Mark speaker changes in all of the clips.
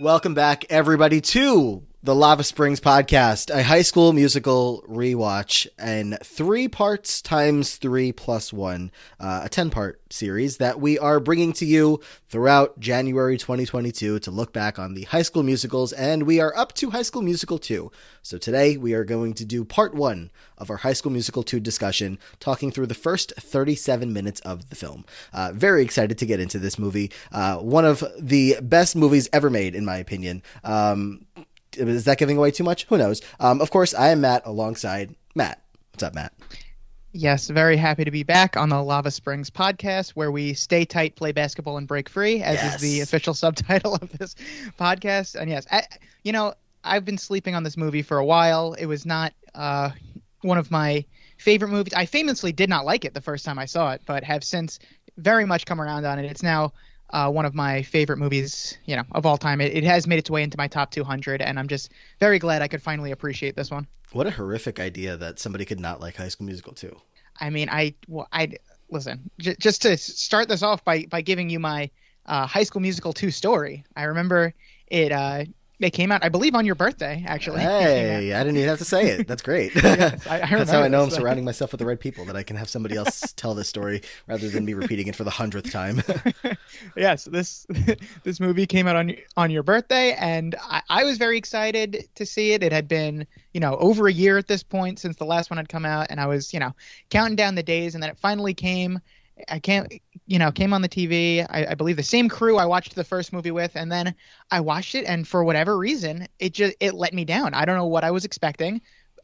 Speaker 1: Welcome back, everybody, to the Lava Springs podcast, a high school musical rewatch in three parts times three plus one, uh, a 10 part series that we are bringing to you throughout January 2022 to look back on the high school musicals. And we are up to High School Musical 2. So today we are going to do part one of our High School Musical 2 discussion, talking through the first 37 minutes of the film. Uh, very excited to get into this movie. Uh, one of the best movies ever made, in my opinion. Um, is that giving away too much? Who knows? Um, of course, I am Matt alongside Matt. What's up, Matt?
Speaker 2: Yes, very happy to be back on the Lava Springs podcast where we stay tight, play basketball, and break free, as
Speaker 1: Yes.
Speaker 2: is the official subtitle of this podcast. And yes, I, you know, I've been sleeping on this movie for a while. It was not uh, one of my favorite movies. I famously did not like it the first time I saw it, but have since very much come around on it. It's now uh, one of my favorite movies, you know, of all time. It, it has made its way into my top 200, and I'm just very glad I could finally appreciate this one.
Speaker 1: What a horrific idea that somebody could not like High School Musical 2.
Speaker 2: I mean, I well, I listen j- just to start this off by by giving you my uh, High School Musical two story. I remember it. Uh, it came out, I believe, on your birthday. Actually, It came out.
Speaker 1: Hey, I didn't even have to say it. That's great.
Speaker 2: Yes, I- I
Speaker 1: That's how I know I'm surrounding myself with the right people, that I can have somebody else tell this story rather than me repeating it for the hundredth time.
Speaker 2: yes, this this movie came out on on your birthday, and I, I was very excited to see it. It had been you know over a year at this point since the last one had come out, and I was you know counting down the days, and then it finally came. I can't, you know, came on the TV. I, I believe the same crew I watched the first movie with, and then I watched it, and for whatever reason, it just it let me down. I don't know what I was expecting.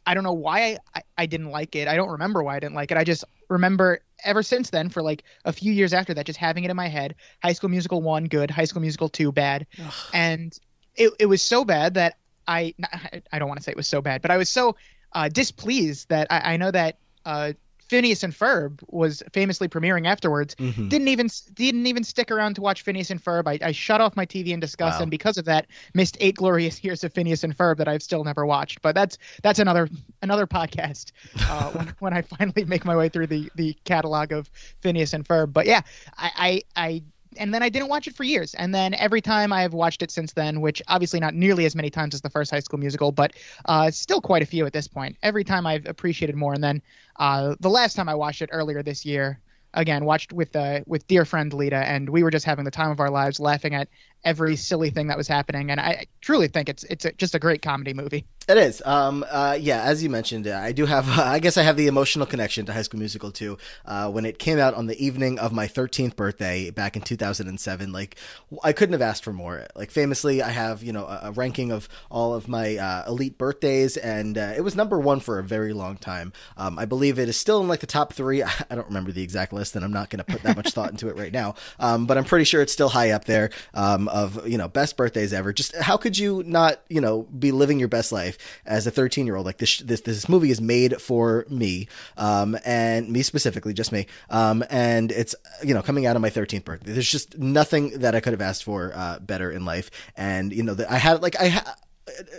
Speaker 2: I don't know why I, I, didn't like it. I don't remember why I didn't like it. I just remember ever since then, for like a few years after that, just having it in my head. High School Musical one, good. High School Musical two, bad. and it, it was so bad that I I don't want to say it was so bad, but I was so uh, displeased that I, I know that uh, Phineas and Ferb was famously premiering afterwards.
Speaker 1: Mhm.
Speaker 2: Didn't even didn't even stick around to watch Phineas and Ferb. I, I shut off my TV in disgust,
Speaker 1: Wow.
Speaker 2: and because of that, missed eight glorious years of Phineas and Ferb that I've still never watched. But that's that's another another podcast uh, when, when I finally make my way through the the catalog of Phineas and Ferb. But yeah, I I. I and then I didn't watch it for years. And then every time I have watched it since then, which obviously not nearly as many times as the first High School Musical, but uh, still quite a few at this point. Every time I've appreciated more. And then uh, the last time I watched it earlier this year, again watched with uh, with dear friend Lita, and we were just having the time of our lives, laughing at every silly thing that was happening. And I truly think it's it's a, just a great comedy movie.
Speaker 1: It is. Um, uh, yeah, as you mentioned, uh, I do have, I guess I have the emotional connection to High School Musical 2. Uh, when it came out on the evening of my 13th birthday back in 2007, like, I couldn't have asked for more. Like, famously, I have, you know, a, a ranking of all of my uh, elite birthdays, and uh, it was number one for a very long time. Um, I believe it is still in, like, the top three. I don't remember the exact list, and I'm not going to put that much thought into it right now. Um, but I'm pretty sure it's still high up there um, of, you know, best birthdays ever. Just how could you not, you know, be living your best life as a 13 year old? Like this, this, this movie is made for me, um, and me specifically, just me. Um, and it's, you know, coming out on my 13th birthday. There's just nothing that I could have asked for uh, better in life. And, you know, that I had, like, I had,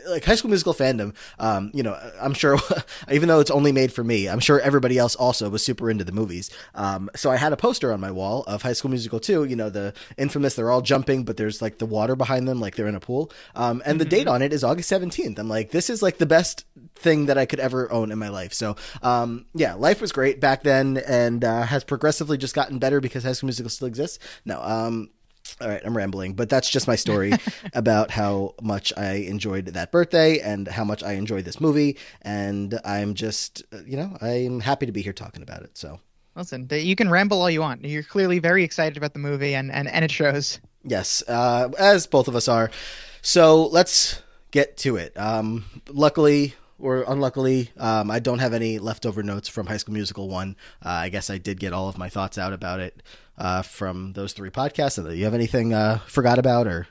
Speaker 1: like high school musical fandom um you know i'm sure even though it's only made for me i'm sure everybody else also was super into the movies. Um so i had a poster on my wall of high school musical 2 you know the infamous they're all jumping but there's like the water behind them like they're in a pool. Um and the date on it is august 17th i'm like this is like the best thing that i could ever own in my life. So um yeah life was great back then and uh, has progressively just gotten better because high school musical still exists. No um all right, I'm rambling, but that's just my story about how much I enjoyed that birthday and how much I enjoyed this movie. And I'm just, uh, you know, I'm happy to be here talking about it. So,
Speaker 2: Listen, you can ramble all you want. You're clearly very excited about the movie, and and, and it shows.
Speaker 1: yes, uh, as both of us are. So let's get to it. Um, luckily, or unluckily, um, I don't have any leftover notes from High School Musical 1. Uh, I guess I did get all of my thoughts out about it uh, from those three podcasts. Do you have anything uh, forgot about or?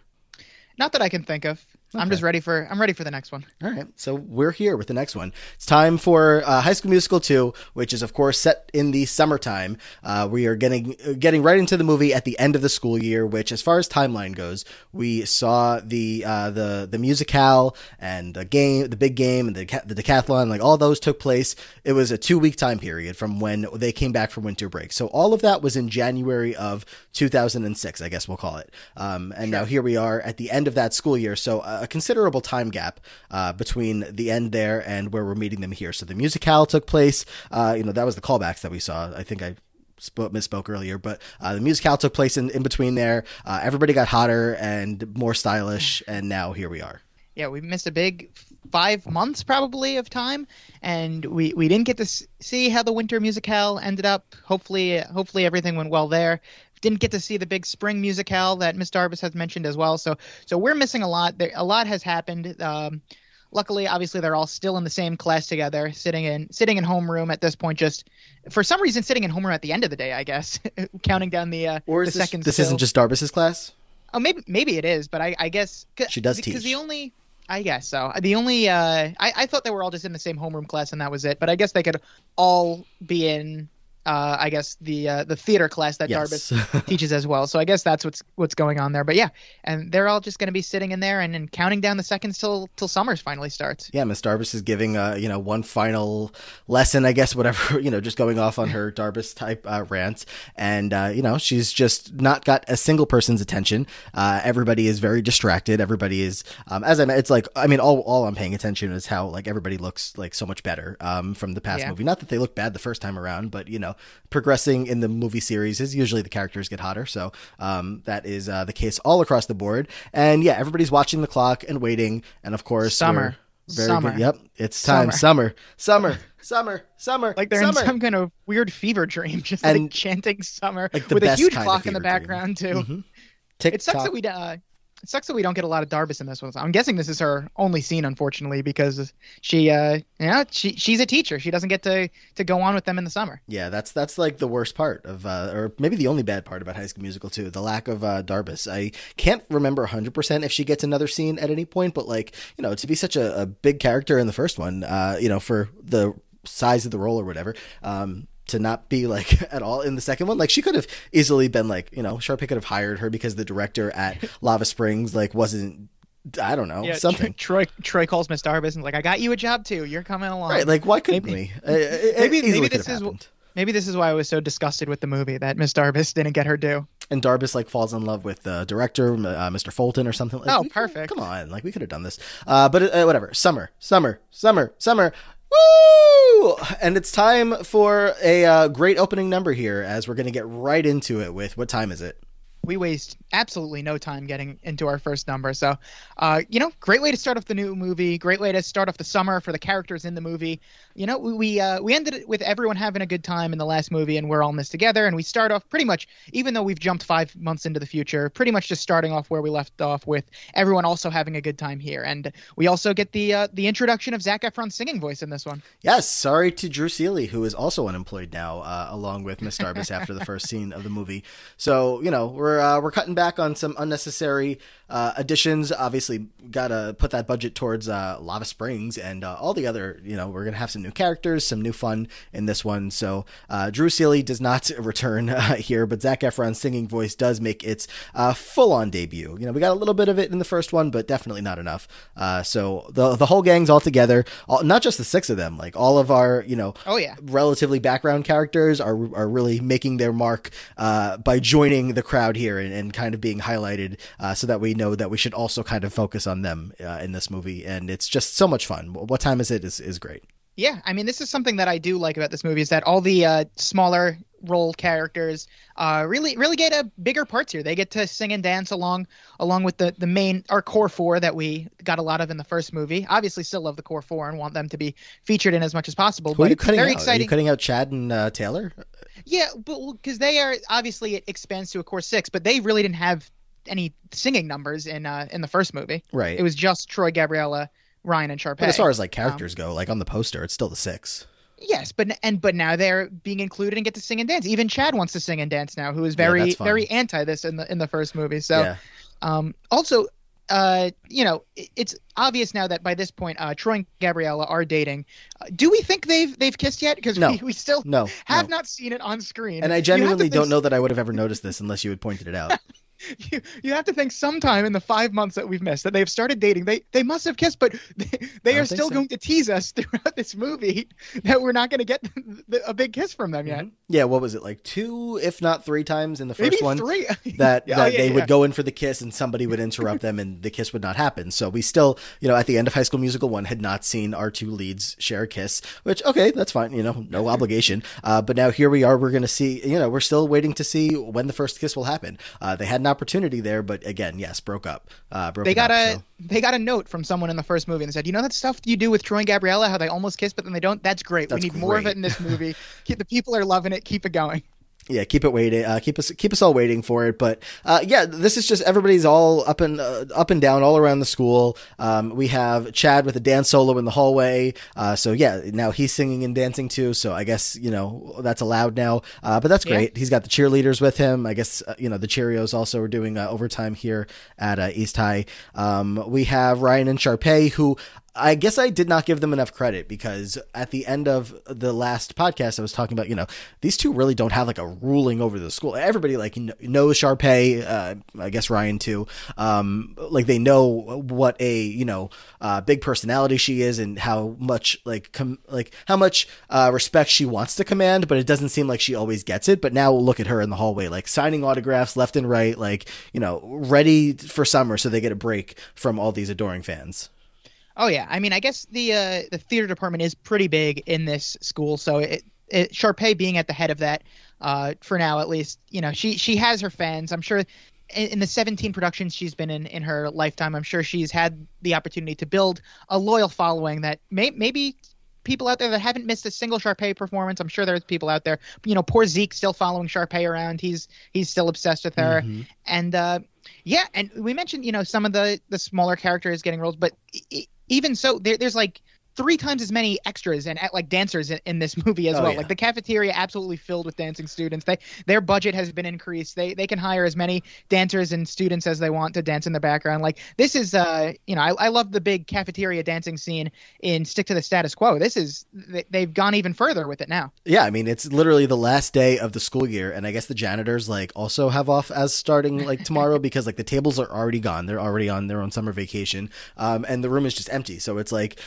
Speaker 2: Not that I can think of. I'm just ready for I'm ready for the next one.
Speaker 1: All right, so we're here with the next one. It's time for uh, High School Musical 2, which is of course set in the summertime. Uh, we are getting getting right into the movie at the end of the school year, which, as far as timeline goes, we saw the uh, the the musicale and the game, the big game, and the the decathlon, like all those took place. It was a two week time period from when they came back from winter break. So all of that was in January of 2006, I guess we'll call it. Um, and sure. now here we are at the end of that school year. So a considerable time gap uh, between the end there and where we're meeting them here. So the musicale took place. Uh, you know, that was the callbacks that we saw. I think I spoke, misspoke earlier, but uh, the musicale took place in, in between there. Uh, everybody got hotter and more stylish, and now here we are.
Speaker 2: Yeah, we missed a big five months probably of time, and we, we didn't get to see how the winter musicale ended up. Hopefully, hopefully everything went well there didn't get to see the big spring musicale that Miss Darbus has mentioned as well. So so we're missing a lot. There, a lot has happened. Um, luckily, obviously, they're all still in the same class together, sitting in sitting in homeroom at this point. Just for some reason, sitting in homeroom at the end of the day, I guess, counting down the uh,
Speaker 1: or
Speaker 2: is
Speaker 1: the
Speaker 2: this, seconds.
Speaker 1: This isn't just Darbus's class.
Speaker 2: Oh, maybe maybe it is, but I, I guess
Speaker 1: she does
Speaker 2: because
Speaker 1: teach.
Speaker 2: the only I guess so. The only uh, I, I thought they were all just in the same homeroom class and that was it. But I guess they could all be in uh, I guess the uh, the theater class that yes. Darbus teaches as well. So I guess that's what's what's going on there. But yeah, and they're all just going to be sitting in there and, and counting down the seconds till till summers finally starts.
Speaker 1: Yeah, Miss Darbus is giving uh, you know one final lesson, I guess, whatever you know, just going off on her Darbus type uh, rants, and uh, you know she's just not got a single person's attention. Uh, everybody is very distracted. Everybody is, um, as I mean, it's like I mean, all all I'm paying attention is how like everybody looks like so much better um, from the past yeah. movie. Not that they look bad the first time around, but you know know, progressing in the movie series is usually the characters get hotter. So um, that is uh, the case all across the board. And yeah, everybody's watching the clock and waiting. And of course,
Speaker 2: summer.
Speaker 1: Very
Speaker 2: summer.
Speaker 1: Good. Yep, it's time. Summer, summer, summer, summer.
Speaker 2: Like they're
Speaker 1: summer.
Speaker 2: in some kind of weird fever dream, just and like chanting summer like with a huge clock in the background dream. too. Mm-hmm. It sucks that we uh, it sucks that we don't get a lot of Darbus in this one. I'm guessing this is her only scene, unfortunately, because she, uh, yeah, she she's a teacher. She doesn't get to to go on with them in the summer.
Speaker 1: Yeah, that's that's like the worst part of, uh, or maybe the only bad part about High School Musical too, the lack of uh, Darbus. I can't remember 100 percent if she gets another scene at any point, but like you know, to be such a, a big character in the first one, uh, you know, for the size of the role or whatever, um, to not be like at all in the second one. Like she could have easily been like, you know, Sharpay could have hired her because the director at Lava Springs like wasn't I don't know
Speaker 2: yeah,
Speaker 1: something.
Speaker 2: Troy Troy calls Miss Darbus and like, I got you a job too. You're coming along.
Speaker 1: Right? Like, why couldn't maybe, we? maybe maybe this is happened.
Speaker 2: maybe this is why I was so disgusted with the movie that Miss Darbus didn't get her due.
Speaker 1: And Darbus like falls in love with the director, uh, Mr. Fulton, or something. Like,
Speaker 2: oh, perfect!
Speaker 1: come on, like we could have done this. Uh, but uh, whatever. Summer, summer, summer, summer. Woo! And it's time for a uh, great opening number here as we're going to get right into it with what time is it?
Speaker 2: We waste absolutely no time getting into our first number. So, uh, you know, great way to start off the new movie. Great way to start off the summer for the characters in the movie. You know, we we, uh, we ended it with everyone having a good time in the last movie, and we're all in this together. And we start off pretty much, even though we've jumped five months into the future, pretty much just starting off where we left off with everyone also having a good time here. And we also get the uh, the introduction of Zac Efron's singing voice in this one.
Speaker 1: Yes, sorry to Drew Seeley, who is also unemployed now, uh, along with Miss Darbus after the first scene of the movie. So you know we're we're uh, we're cutting back on some unnecessary uh, additions. Obviously, gotta put that budget towards uh, Lava Springs and uh, all the other. You know, we're gonna have some new characters, some new fun in this one. So uh, Drew Seeley does not return uh, here, but Zac Efron's singing voice does make its uh, full-on debut. You know, we got a little bit of it in the first one, but definitely not enough. so the the whole gang's all together, all, not just the six of them. Like all of our, you know,
Speaker 2: oh yeah,
Speaker 1: relatively background characters are are really making their mark by joining the crowd here and, and kind of being highlighted, so that we know that we should also kind of focus on them uh, in this movie, and it's just so much fun. What time is it? Is is great.
Speaker 2: Yeah, I mean, this is something that I do like about this movie is that all the uh, smaller role characters uh, really really get a bigger parts here. They get to sing and dance along along with the the main our core four that we got a lot of in the first movie. Obviously, still love the core four and want them to be featured in as much as possible.
Speaker 1: Who
Speaker 2: but
Speaker 1: are you cutting
Speaker 2: very
Speaker 1: out?
Speaker 2: exciting.
Speaker 1: Are you cutting out Chad and uh, Taylor?
Speaker 2: Yeah, but because they are obviously it expands to a core six, but they really didn't have any singing numbers in uh, in the first movie.
Speaker 1: Right.
Speaker 2: It was just Troy, Gabriella, Ryan, and Sharpay.
Speaker 1: But as far as like characters um, go, like on the poster, it's still the six.
Speaker 2: Yes, but and but now they're being included and get to sing and dance. Even Chad wants to sing and dance now, who is very
Speaker 1: yeah,
Speaker 2: very anti this in the in the first movie. So,
Speaker 1: yeah.
Speaker 2: um, also uh, you know, it's obvious now that by this point, uh, Troy and Gabriella are dating. Uh, do we think they've they've kissed yet? Because
Speaker 1: no.
Speaker 2: we, we still
Speaker 1: no,
Speaker 2: have
Speaker 1: no.
Speaker 2: not seen it on screen.
Speaker 1: And I genuinely don't know that I would have ever noticed this unless you had pointed it out.
Speaker 2: you, you have to think sometime in the five months that we've missed that they've started dating. They they must have kissed, but they, they are still so. going to tease us throughout this movie that we're not going to get the, the, a big kiss from them yet. Mm-hmm.
Speaker 1: Yeah, what was it like two, if not three times in the first
Speaker 2: Maybe
Speaker 1: one
Speaker 2: three.
Speaker 1: that,
Speaker 2: yeah,
Speaker 1: that
Speaker 2: oh, yeah,
Speaker 1: they
Speaker 2: yeah.
Speaker 1: would go in for the kiss and somebody would interrupt them and the kiss would not happen. So we still, you know, at the end of High School Musical one had not seen our two leads share a kiss, which okay, that's fine, you know, no obligation. Uh, but now here we are, we're going to see, you know, we're still waiting to see when the first kiss will happen. Uh, they had an opportunity there, but again, yes, broke up. Uh, broke
Speaker 2: they got
Speaker 1: up,
Speaker 2: a
Speaker 1: so.
Speaker 2: they got a note from someone in the first movie and said, you know that stuff you do with Troy and Gabriella, how they almost kiss but then they don't. That's great.
Speaker 1: That's
Speaker 2: we need more of it in this movie. the people are loving it. Keep it going.
Speaker 1: Yeah, keep it waiting. Uh, keep us keep us all waiting for it. But uh, yeah, this is just everybody's all up and uh, up and down all around the school. Um, we have Chad with a dance solo in the hallway. Uh, so yeah, now he's singing and dancing too. So I guess you know that's allowed now. Uh, but that's great. He's got the cheerleaders with him. I guess uh, you know the Cheerios also are doing uh, overtime here at uh, East High. Um, we have Ryan and Sharpay who. I guess I did not give them enough credit because at the end of the last podcast, I was talking about, you know, these two really don't have like a ruling over the school. Everybody like kn- knows Sharpay, uh, I guess Ryan too. Um, like they know what a, you know, uh, big personality she is and how much like, com- like how much, uh, respect she wants to command, but it doesn't seem like she always gets it. But now look at her in the hallway, like signing autographs left and right, like, you know, ready for summer so they get a break from all these adoring fans.
Speaker 2: Oh yeah, I mean, I guess the uh, the theater department is pretty big in this school, so it, it Sharpay being at the head of that, uh, for now at least, you know, she she has her fans. I'm sure in, in the 17 productions she's been in in her lifetime, I'm sure she's had the opportunity to build a loyal following that may maybe people out there that haven't missed a single Sharpay performance. I'm sure there's people out there. You know, poor Zeke still following Sharpay around. He's he's still obsessed with her,
Speaker 1: Mhm.
Speaker 2: and uh, yeah, and we mentioned you know some of the the smaller characters getting roles, but even so, there, there's like three times as many extras and like dancers in, in this movie as
Speaker 1: Oh,
Speaker 2: well.
Speaker 1: yeah.
Speaker 2: Like the cafeteria absolutely filled with dancing students. They their budget has been increased. They they can hire as many dancers and students as they want to dance in the background. Like this is uh you know I, I love the big cafeteria dancing scene in Stick to the Status Quo. This is they, they've gone even further with it now.
Speaker 1: Yeah, I mean it's literally the last day of the school year, and I guess the janitors like also have off as starting like tomorrow because like the tables are already gone. They're already on their own summer vacation, um, and the room is just empty. So it's like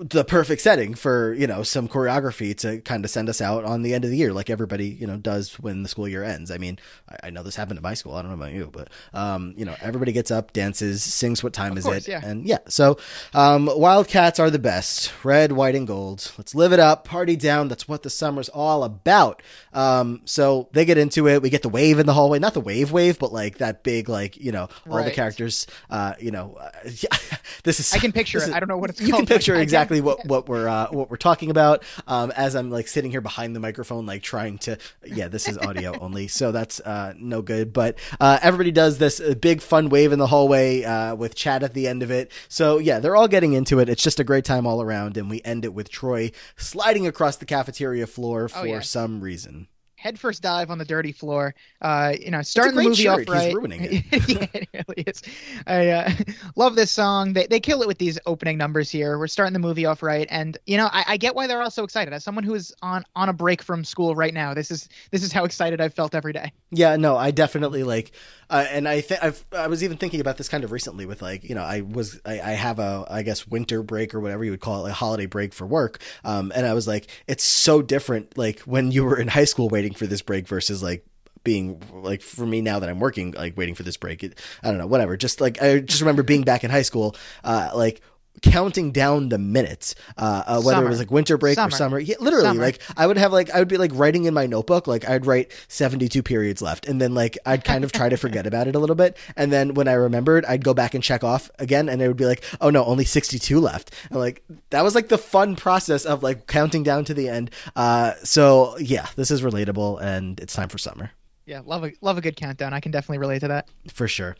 Speaker 1: the perfect setting for you know some choreography to kind of send us out on the end of the year, like everybody you know does when the school year ends. I mean, I, I know this happened at my school. I don't know about you, but um, you know everybody gets up, dances, sings. What time is
Speaker 2: course,
Speaker 1: it?
Speaker 2: yeah.
Speaker 1: And yeah, so um, Wildcats are the best. Red, white, and gold. Let's live it up, party down. That's what the summer's all about. Um, so they get into it. We get the wave in the hallway, not the wave wave, but like that big, like you know, all the characters. Uh, you know, uh, this is.
Speaker 2: I can picture it.
Speaker 1: is-
Speaker 2: I don't know what it's
Speaker 1: You
Speaker 2: called.
Speaker 1: can picture
Speaker 2: I can-
Speaker 1: exactly what what we're uh, what we're talking about. Um, as I'm like sitting here behind the microphone, like trying to. Yeah, this is audio only, so that's uh, no good. But uh, everybody does this uh, big fun wave in the hallway uh, with Chad at the end of it. So yeah, they're all getting into it. It's just a great time all around, and we end it with Troy sliding across the cafeteria floor for
Speaker 2: Oh, yeah.
Speaker 1: some reason.
Speaker 2: Headfirst dive on the dirty floor. Uh, you know, starting the movie
Speaker 1: shirt.
Speaker 2: off right.
Speaker 1: He's ruining it.
Speaker 2: yeah, it really is. I uh, love this song. They they kill it with these opening numbers here. We're starting the movie off right, and you know, I, I get why they're all so excited. As someone who is on on a break from school right now, this is this is how excited I've felt every day.
Speaker 1: Yeah, no, I definitely like, uh, and I think I've I was even thinking about this kind of recently with like you know I was I, I have a I guess winter break or whatever you would call it a holiday break for work, um, and I was like it's so different like when you were in high school waiting for this break versus like being like for me now that I'm working like waiting for this break it, I don't know whatever. Just like I just remember being back in high school uh like counting down the minutes uh, uh whether it was like winter break or
Speaker 2: Summer.
Speaker 1: summer. Yeah, literally
Speaker 2: Summer.
Speaker 1: like I would have like I would be like writing in my notebook like I'd write 72 periods left and then like I'd kind of try to forget about it a little bit and then when I remembered I'd go back and check off again and it would be like oh no only 62 left. And like that was like the fun process of like counting down to the end. Uh so yeah this is relatable and it's time for summer
Speaker 2: Yeah, love a love a good countdown. I can definitely relate to that.
Speaker 1: For sure.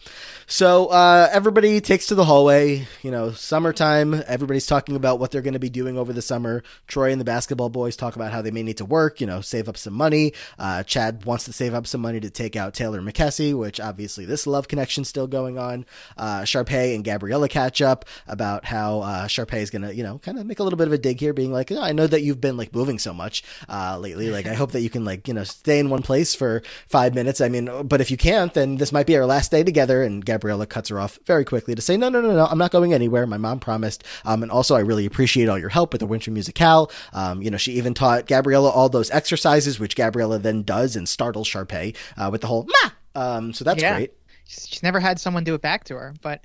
Speaker 1: So uh, everybody takes to the hallway. You know, summertime. Everybody's talking about what they're going to be doing over the summer. Troy and the basketball boys talk about how they may need to work. You know, save up some money. Uh, Chad wants to save up some money to take out Taylor McKessie, which obviously this love connection still going on. Uh, Sharpay and Gabriella catch up about how uh, Sharpay is going to, you know, kind of make a little bit of a dig here, being like, oh, I know that you've been like moving so much uh, lately. Like, I hope that you can like, you know, stay in one place for five minutes. I mean, but if you can't, then this might be our last day together. And Gabriella cuts her off very quickly to say, no, no, no, no, I'm not going anywhere. My mom promised. Um, and also, I really appreciate all your help with the Winter Musicale. Um, you know, she even taught Gabriella all those exercises, which Gabriella then does and startles Sharpay uh, with the whole ma. Um, so that's
Speaker 2: Yeah.
Speaker 1: great.
Speaker 2: She's never had someone do it back to her, but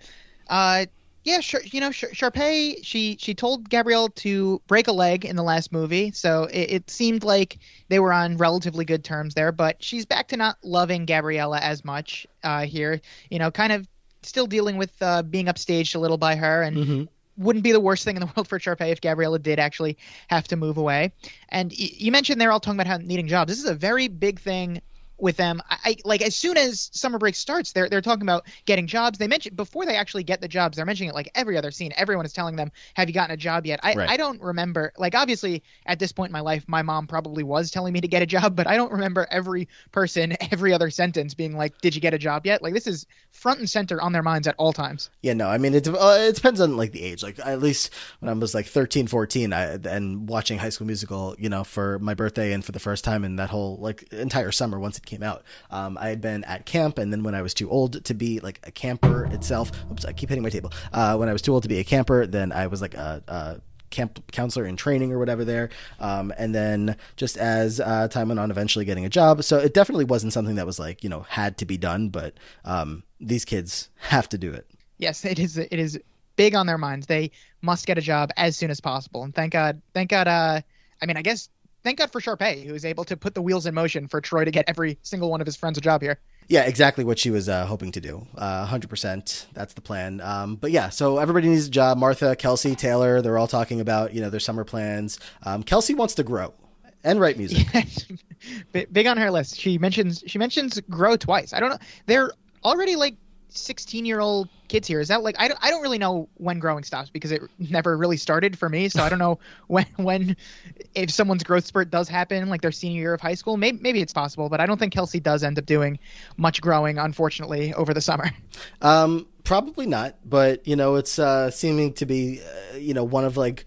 Speaker 2: uh, yeah, sure. You know, Shar- Sharpay, she she told Gabrielle to break a leg in the last movie, so it, it seemed like they were on relatively good terms there. But she's back to not loving Gabriella as much uh, here. You know, kind of still dealing with uh, being upstaged a little by her, and
Speaker 1: Mhm.
Speaker 2: wouldn't be the worst thing in the world for Sharpay if Gabriella did actually have to move away. And y- you mentioned they're all talking about how needing jobs. This is a very big thing with them. I, like as soon as summer break starts, they're they're talking about getting jobs. They mention before they actually get the jobs, they're mentioning it like every other scene. Everyone is telling them, "Have you gotten a job yet?" I
Speaker 1: Right.
Speaker 2: I don't remember. Like obviously at this point in my life, my mom probably was telling me to get a job, but I don't remember every person every other sentence being like, "Did you get a job yet?" Like this is front and center on their minds at all times.
Speaker 1: Yeah, no, I mean, it, uh, it depends on like the age. Like at least when I was like 13, 14 I, and watching High School Musical, you know, for my birthday and for the first time in that whole like entire summer once it came out, um, I had been at camp. And then when I was too old to be like a camper itself, oops, I keep hitting my table. Uh, when I was too old to be a camper, then I was like a, a camp counselor in training or whatever there. Um, and then just as uh, time went on, eventually getting a job. So it definitely wasn't something that was like, you know, had to be done, but um, these kids have to do it.
Speaker 2: yes, it is. It is big on their minds. They must get a job as soon as possible. And thank God, thank God. Uh, I mean, I guess thank God for Sharpay, who is able to put the wheels in motion for Troy to get every single one of his friends a job here.
Speaker 1: Yeah, exactly what she was uh, hoping to do. Uh, 100%. That's the plan. Um, but yeah, so everybody needs a job. Martha, Kelsey, Taylor, they're all talking about, you know, their summer plans. Um, Kelsey wants to grow and write music.
Speaker 2: Bi- big on her list. She mentions she mentions grow twice. I don't know. They're already like 16 year old kids here. Is that like I don't, I don't really know when growing stops because it never really started for me. So I don't know when when if someone's growth spurt does happen like their senior year of high school. Maybe maybe it's possible, but I don't think Kelsey does end up doing much growing unfortunately over the summer.
Speaker 1: Um, probably not, but you know, it's uh, seeming to be, uh, you know, one of like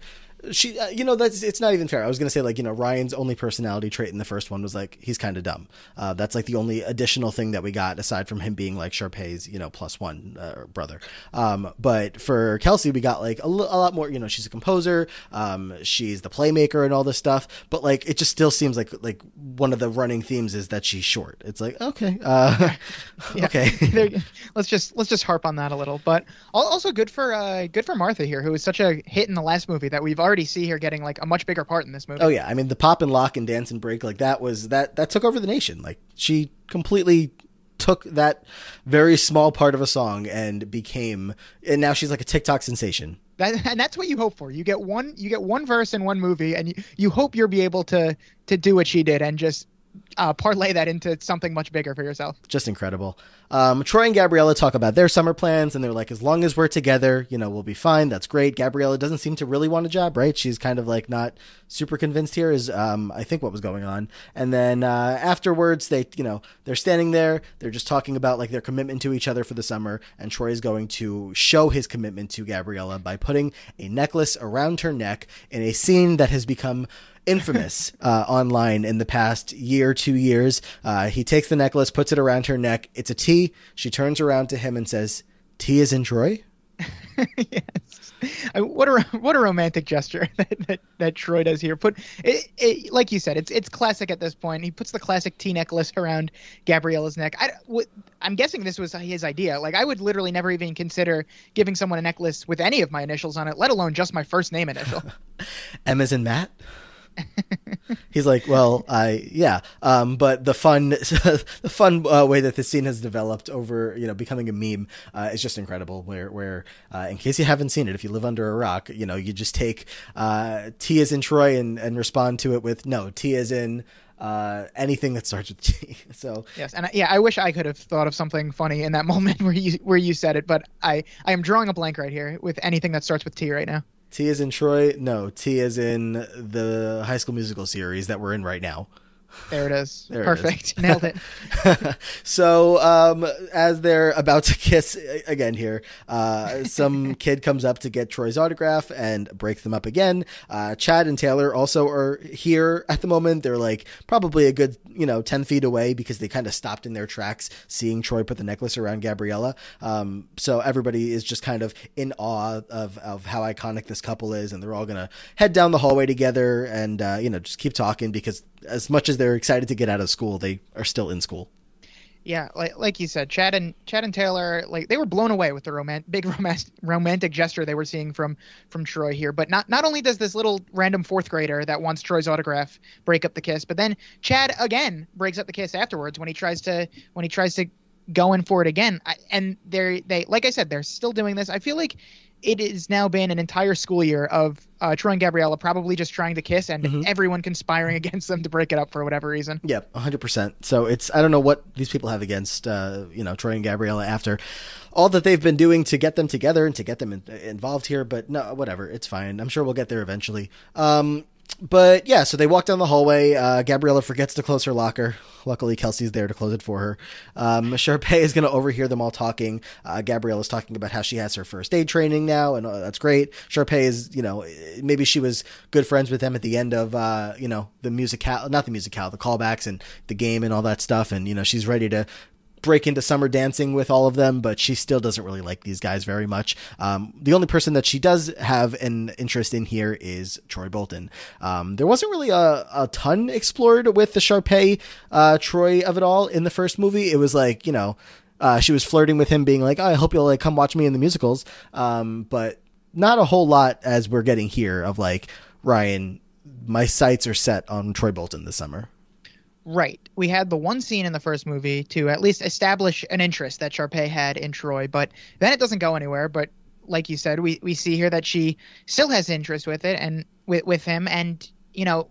Speaker 1: she, uh, you know, that's it's not even fair. I was gonna say like you know Ryan's only personality trait in the first one was like he's kind of dumb. Uh, that's like the only additional thing that we got aside from him being like Sharpay's you know plus one uh, brother. Um, but for Kelsey, we got like a, l- a lot more. You know, she's a composer. Um, she's the playmaker and all this stuff. But like it just still seems like like one of the running themes is that she's short. It's like okay, uh,
Speaker 2: Yeah.
Speaker 1: okay.
Speaker 2: There- let's just let's just harp on that a little. But also good for uh, good for Martha here, who was such a hit in the last movie that we've already see her getting like a much bigger part in this movie.
Speaker 1: Oh yeah, I mean the pop and lock and dance and break like that was that that took over the nation. Like she completely took that very small part of a song and became and now she's like a TikTok sensation.
Speaker 2: That, and that's what you hope for. You get one you get one verse in one movie, and you, you hope you'll be able to to do what she did and just uh, parlay that into something much bigger for yourself.
Speaker 1: Just incredible. Um, Troy and Gabriella talk about their summer plans, and they're like, as long as we're together, you know, we'll be fine. That's great. Gabriella doesn't seem to really want a job, right? She's kind of like not super convinced here, is um, I think what was going on. And then uh, afterwards, they, you know, they're standing there, they're just talking about like their commitment to each other for the summer, and Troy is going to show his commitment to Gabriella by putting a necklace around her neck in a scene that has become infamous uh, online in the past year, or two years. Uh, he takes the necklace, puts it around her neck. It's a T. She turns around to him and says, T is in Troy?
Speaker 2: yes. I- What a what a romantic gesture that, that, that Troy does here. Put it, it like you said, it's it's classic at this point. He puts the classic T necklace around Gabriella's neck. I what, I'm guessing this was his idea. Like I would literally never even consider giving someone a necklace with any of my initials on it, let alone just my first name initial.
Speaker 1: Emma's and Matt? He's like, well, I yeah, um, but the fun, the fun uh, way that this scene has developed over, you know, becoming a meme uh, is just incredible. Where, where, uh, in case you haven't seen it, if you live under a rock, you know, you just take uh, T as in Troy and and respond to it with no T as in uh, anything that starts with T. So
Speaker 2: yes, and I, yeah, I wish I could have thought of something funny in that moment where you where you said it, but I I am drawing a blank right here with anything that starts with T right now.
Speaker 1: T is in Troy. No, T is in the High School Musical series that we're in right now.
Speaker 2: There it is.
Speaker 1: There
Speaker 2: Perfect.
Speaker 1: is.
Speaker 2: Nailed it.
Speaker 1: so um, as they're about to kiss again here, uh, some kid comes up to get Troy's autograph and breaks them up again. Uh, Chad and Taylor also are here at the moment. They're like probably a good you know ten feet away because they kind of stopped in their tracks seeing Troy put the necklace around Gabriella. Um, so everybody is just kind of in awe of of how iconic this couple is, and they're all gonna head down the hallway together and uh, you know just keep talking because as much as they're excited to get out of school, they are still in school.
Speaker 2: Yeah, like like you said, Chad and Chad and Taylor, like they were blown away with the romantic, big romantic, romantic gesture they were seeing from from Troy here. But not not only does this little random fourth grader that wants Troy's autograph break up the kiss, but then Chad again breaks up the kiss afterwards when he tries to when he tries to go in for it again. I, and they're they like I said, they're still doing this. I feel like it has now been an entire school year of uh, Troy and Gabriella probably just trying to kiss and
Speaker 1: Mhm.
Speaker 2: everyone conspiring against them to break it up for whatever reason.
Speaker 1: Yep, 100%. So it's I don't know what these people have against uh, you know Troy and Gabriella after all that they've been doing to get them together and to get them in, involved here, but no, whatever, it's fine. I'm sure we'll get there eventually. Um, but yeah, so they walk down the hallway. Uh, Gabriella forgets to close her locker. Luckily, Kelsey's there to close it for her. Um, Sharpay is going to overhear them all talking. Uh, Gabriella's talking about how she has her first aid training now, and uh, that's great. Sharpay is, you know, maybe she was good friends with them at the end of, uh, you know, the musical, not the musical, the callbacks and the game and all that stuff. And, you know, she's ready to break into summer dancing with all of them, but she still doesn't really like these guys very much. Um, the only person that she does have an interest in here is Troy Bolton. Um, there wasn't really a, a ton explored with the Sharpay uh, Troy of it all in the first movie. It was like, you know, uh, she was flirting with him, being like, oh, "I hope you'll like come watch me in the musicals," um, but not a whole lot as we're getting here of like Ryan. My sights are set on Troy Bolton this summer.
Speaker 2: Right. We had the one scene in the first movie to at least establish an interest that Sharpay had in Troy, but then it doesn't go anywhere. But like you said, we, we see here that she still has interest with it and with, with him. And, you know,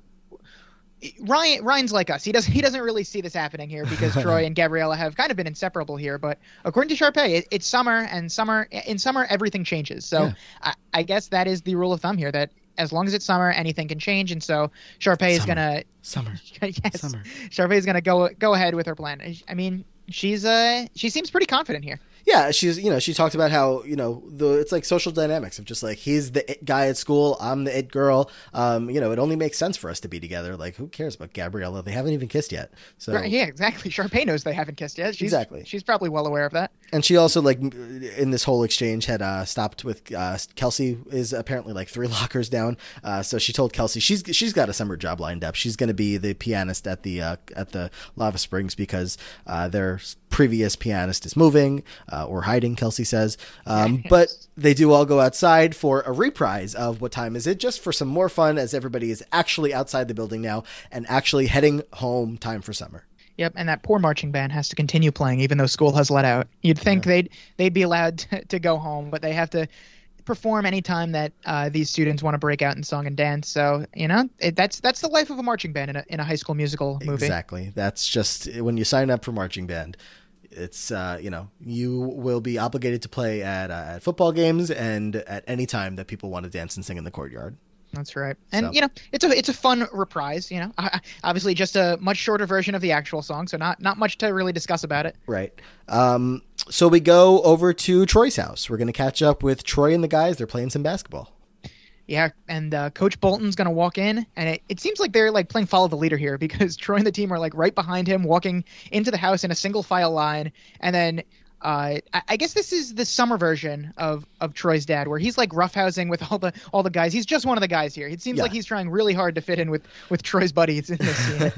Speaker 2: Ryan Ryan's like us. He doesn't he doesn't really see this happening here because Troy and Gabriella have kind of been inseparable here. But according to Sharpay, it, it's summer and summer in summer everything changes. So
Speaker 1: Yeah.
Speaker 2: I, I guess that is the rule of thumb here that as long as it's summer, anything can change. And so Sharpay is gonna
Speaker 1: Summer.
Speaker 2: yes,
Speaker 1: Summer.
Speaker 2: Sharpay is gonna go go ahead with her plan. I mean, she's uh she seems pretty confident here.
Speaker 1: yeah she's you know she talked about how you know the it's like social dynamics of just like he's the it guy at school i'm the it girl um you know it only makes sense for us to be together like who cares about gabriella they haven't even kissed yet so
Speaker 2: Right, yeah, exactly. Sharpay knows they haven't kissed yet. She's,
Speaker 1: Exactly.
Speaker 2: She's probably well aware of that.
Speaker 1: And she also like in this whole exchange had uh stopped with uh kelsey is apparently like three lockers down. Uh so she told kelsey she's she's got a summer job lined up. She's going to be the pianist at the uh at the lava springs because uh their previous pianist is moving uh, or hiding kelsey says. Um but they do all go outside for a reprise of what time is it? Just for some more fun as everybody is actually outside the building now and actually heading home time for summer
Speaker 2: Yep, and that poor marching band has to continue playing even though school has let out. You'd think they'd they'd be allowed to, to go home, but they have to perform anytime that uh, these students want to break out in song and dance. So you know it, that's that's the life of a marching band in a in a high school musical movie.
Speaker 1: Exactly. That's just when you sign up for marching band. It's uh, you know you will be obligated to play at uh, at football games and at any time that people want to dance and sing in the courtyard.
Speaker 2: That's right. And
Speaker 1: So-
Speaker 2: you know, it's a it's a fun reprise. You know, obviously just a much shorter version of the actual song, so not not much to really discuss about it.
Speaker 1: Right. Um, so we go over to Troy's house. We're going to catch up with Troy and the guys. They're playing some basketball.
Speaker 2: Yeah, and uh, Coach Bolton's gonna walk in, and it, it seems like they're like playing follow the leader here because Troy and the team are like right behind him, walking into the house in a single file line, and then. Uh, I, guess this is the summer version of, of Troy's dad, where he's like roughhousing with all the all the guys. He's just one of the guys here. It seems
Speaker 1: Yeah.
Speaker 2: like he's trying really hard to fit in with with Troy's buddies in this scene.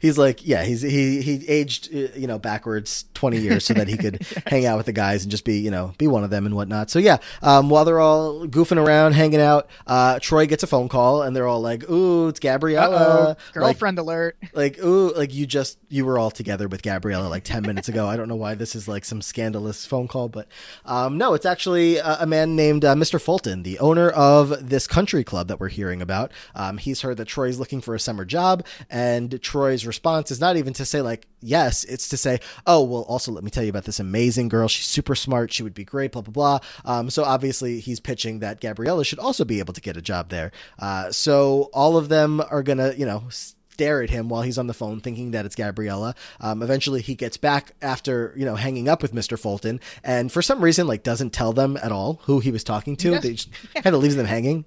Speaker 1: He's like, yeah, he's he he aged, uh, you know, backwards twenty years so that he could hang out with the guys and just be, you know, be one of them and whatnot. So yeah, um, while they're all goofing around, hanging out, uh, Troy gets a phone call and they're all like, "Ooh, it's
Speaker 2: Uh
Speaker 1: Gabriella."
Speaker 2: oh,
Speaker 1: Like,
Speaker 2: girlfriend alert.
Speaker 1: like ooh like you just you were all together with gabriella like 10 minutes ago i don't know why this is like some scandalous phone call but um no it's actually a, a man named uh, mr fulton the owner of this country club that we're hearing about um he's heard that troy's looking for a summer job and troy Troy's response is not even to say like yes, it's to say, oh well, also let me tell you about this amazing girl. She's super smart. She would be great. Blah blah blah. Um, so obviously he's pitching that Gabriella should also be able to get a job there. Uh, so all of them are gonna you know stare at him while he's on the phone, thinking that it's Gabriella. Um, eventually, he gets back after you know hanging up with Mister Fulton, and for some reason, like doesn't tell them at all who he was talking to.
Speaker 2: Yes.
Speaker 1: They just kind of leaves them hanging.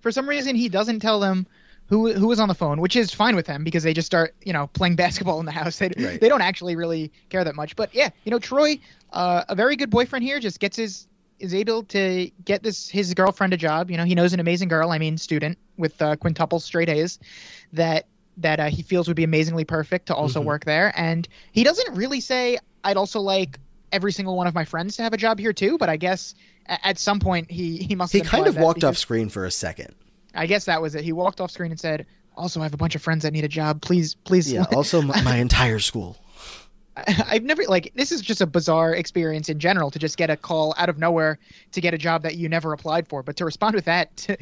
Speaker 2: For some reason, he doesn't tell them who who was on the phone, which is fine with them because they just start you know playing basketball in the house. They
Speaker 1: Right.
Speaker 2: they don't actually really care that much. But yeah, you know Troy, uh, a very good boyfriend here, just gets his is able to get this his girlfriend a job. You know he knows an amazing girl, I mean student with uh, quintuple straight A's, that that uh, he feels would be amazingly perfect to also
Speaker 1: Mhm.
Speaker 2: work there. And he doesn't really say I'd also like every single one of my friends to have a job here too. But I guess at some point he he must
Speaker 1: He kind of walked off screen for a second.
Speaker 2: I guess that was it. He walked off screen and said, "Also, I have a bunch of friends that need a job. Please, please."
Speaker 1: Yeah. Also, my, my entire school.
Speaker 2: I've never like this is just a bizarre experience in general to just get a call out of nowhere to get a job that you never applied for, but to respond with that to,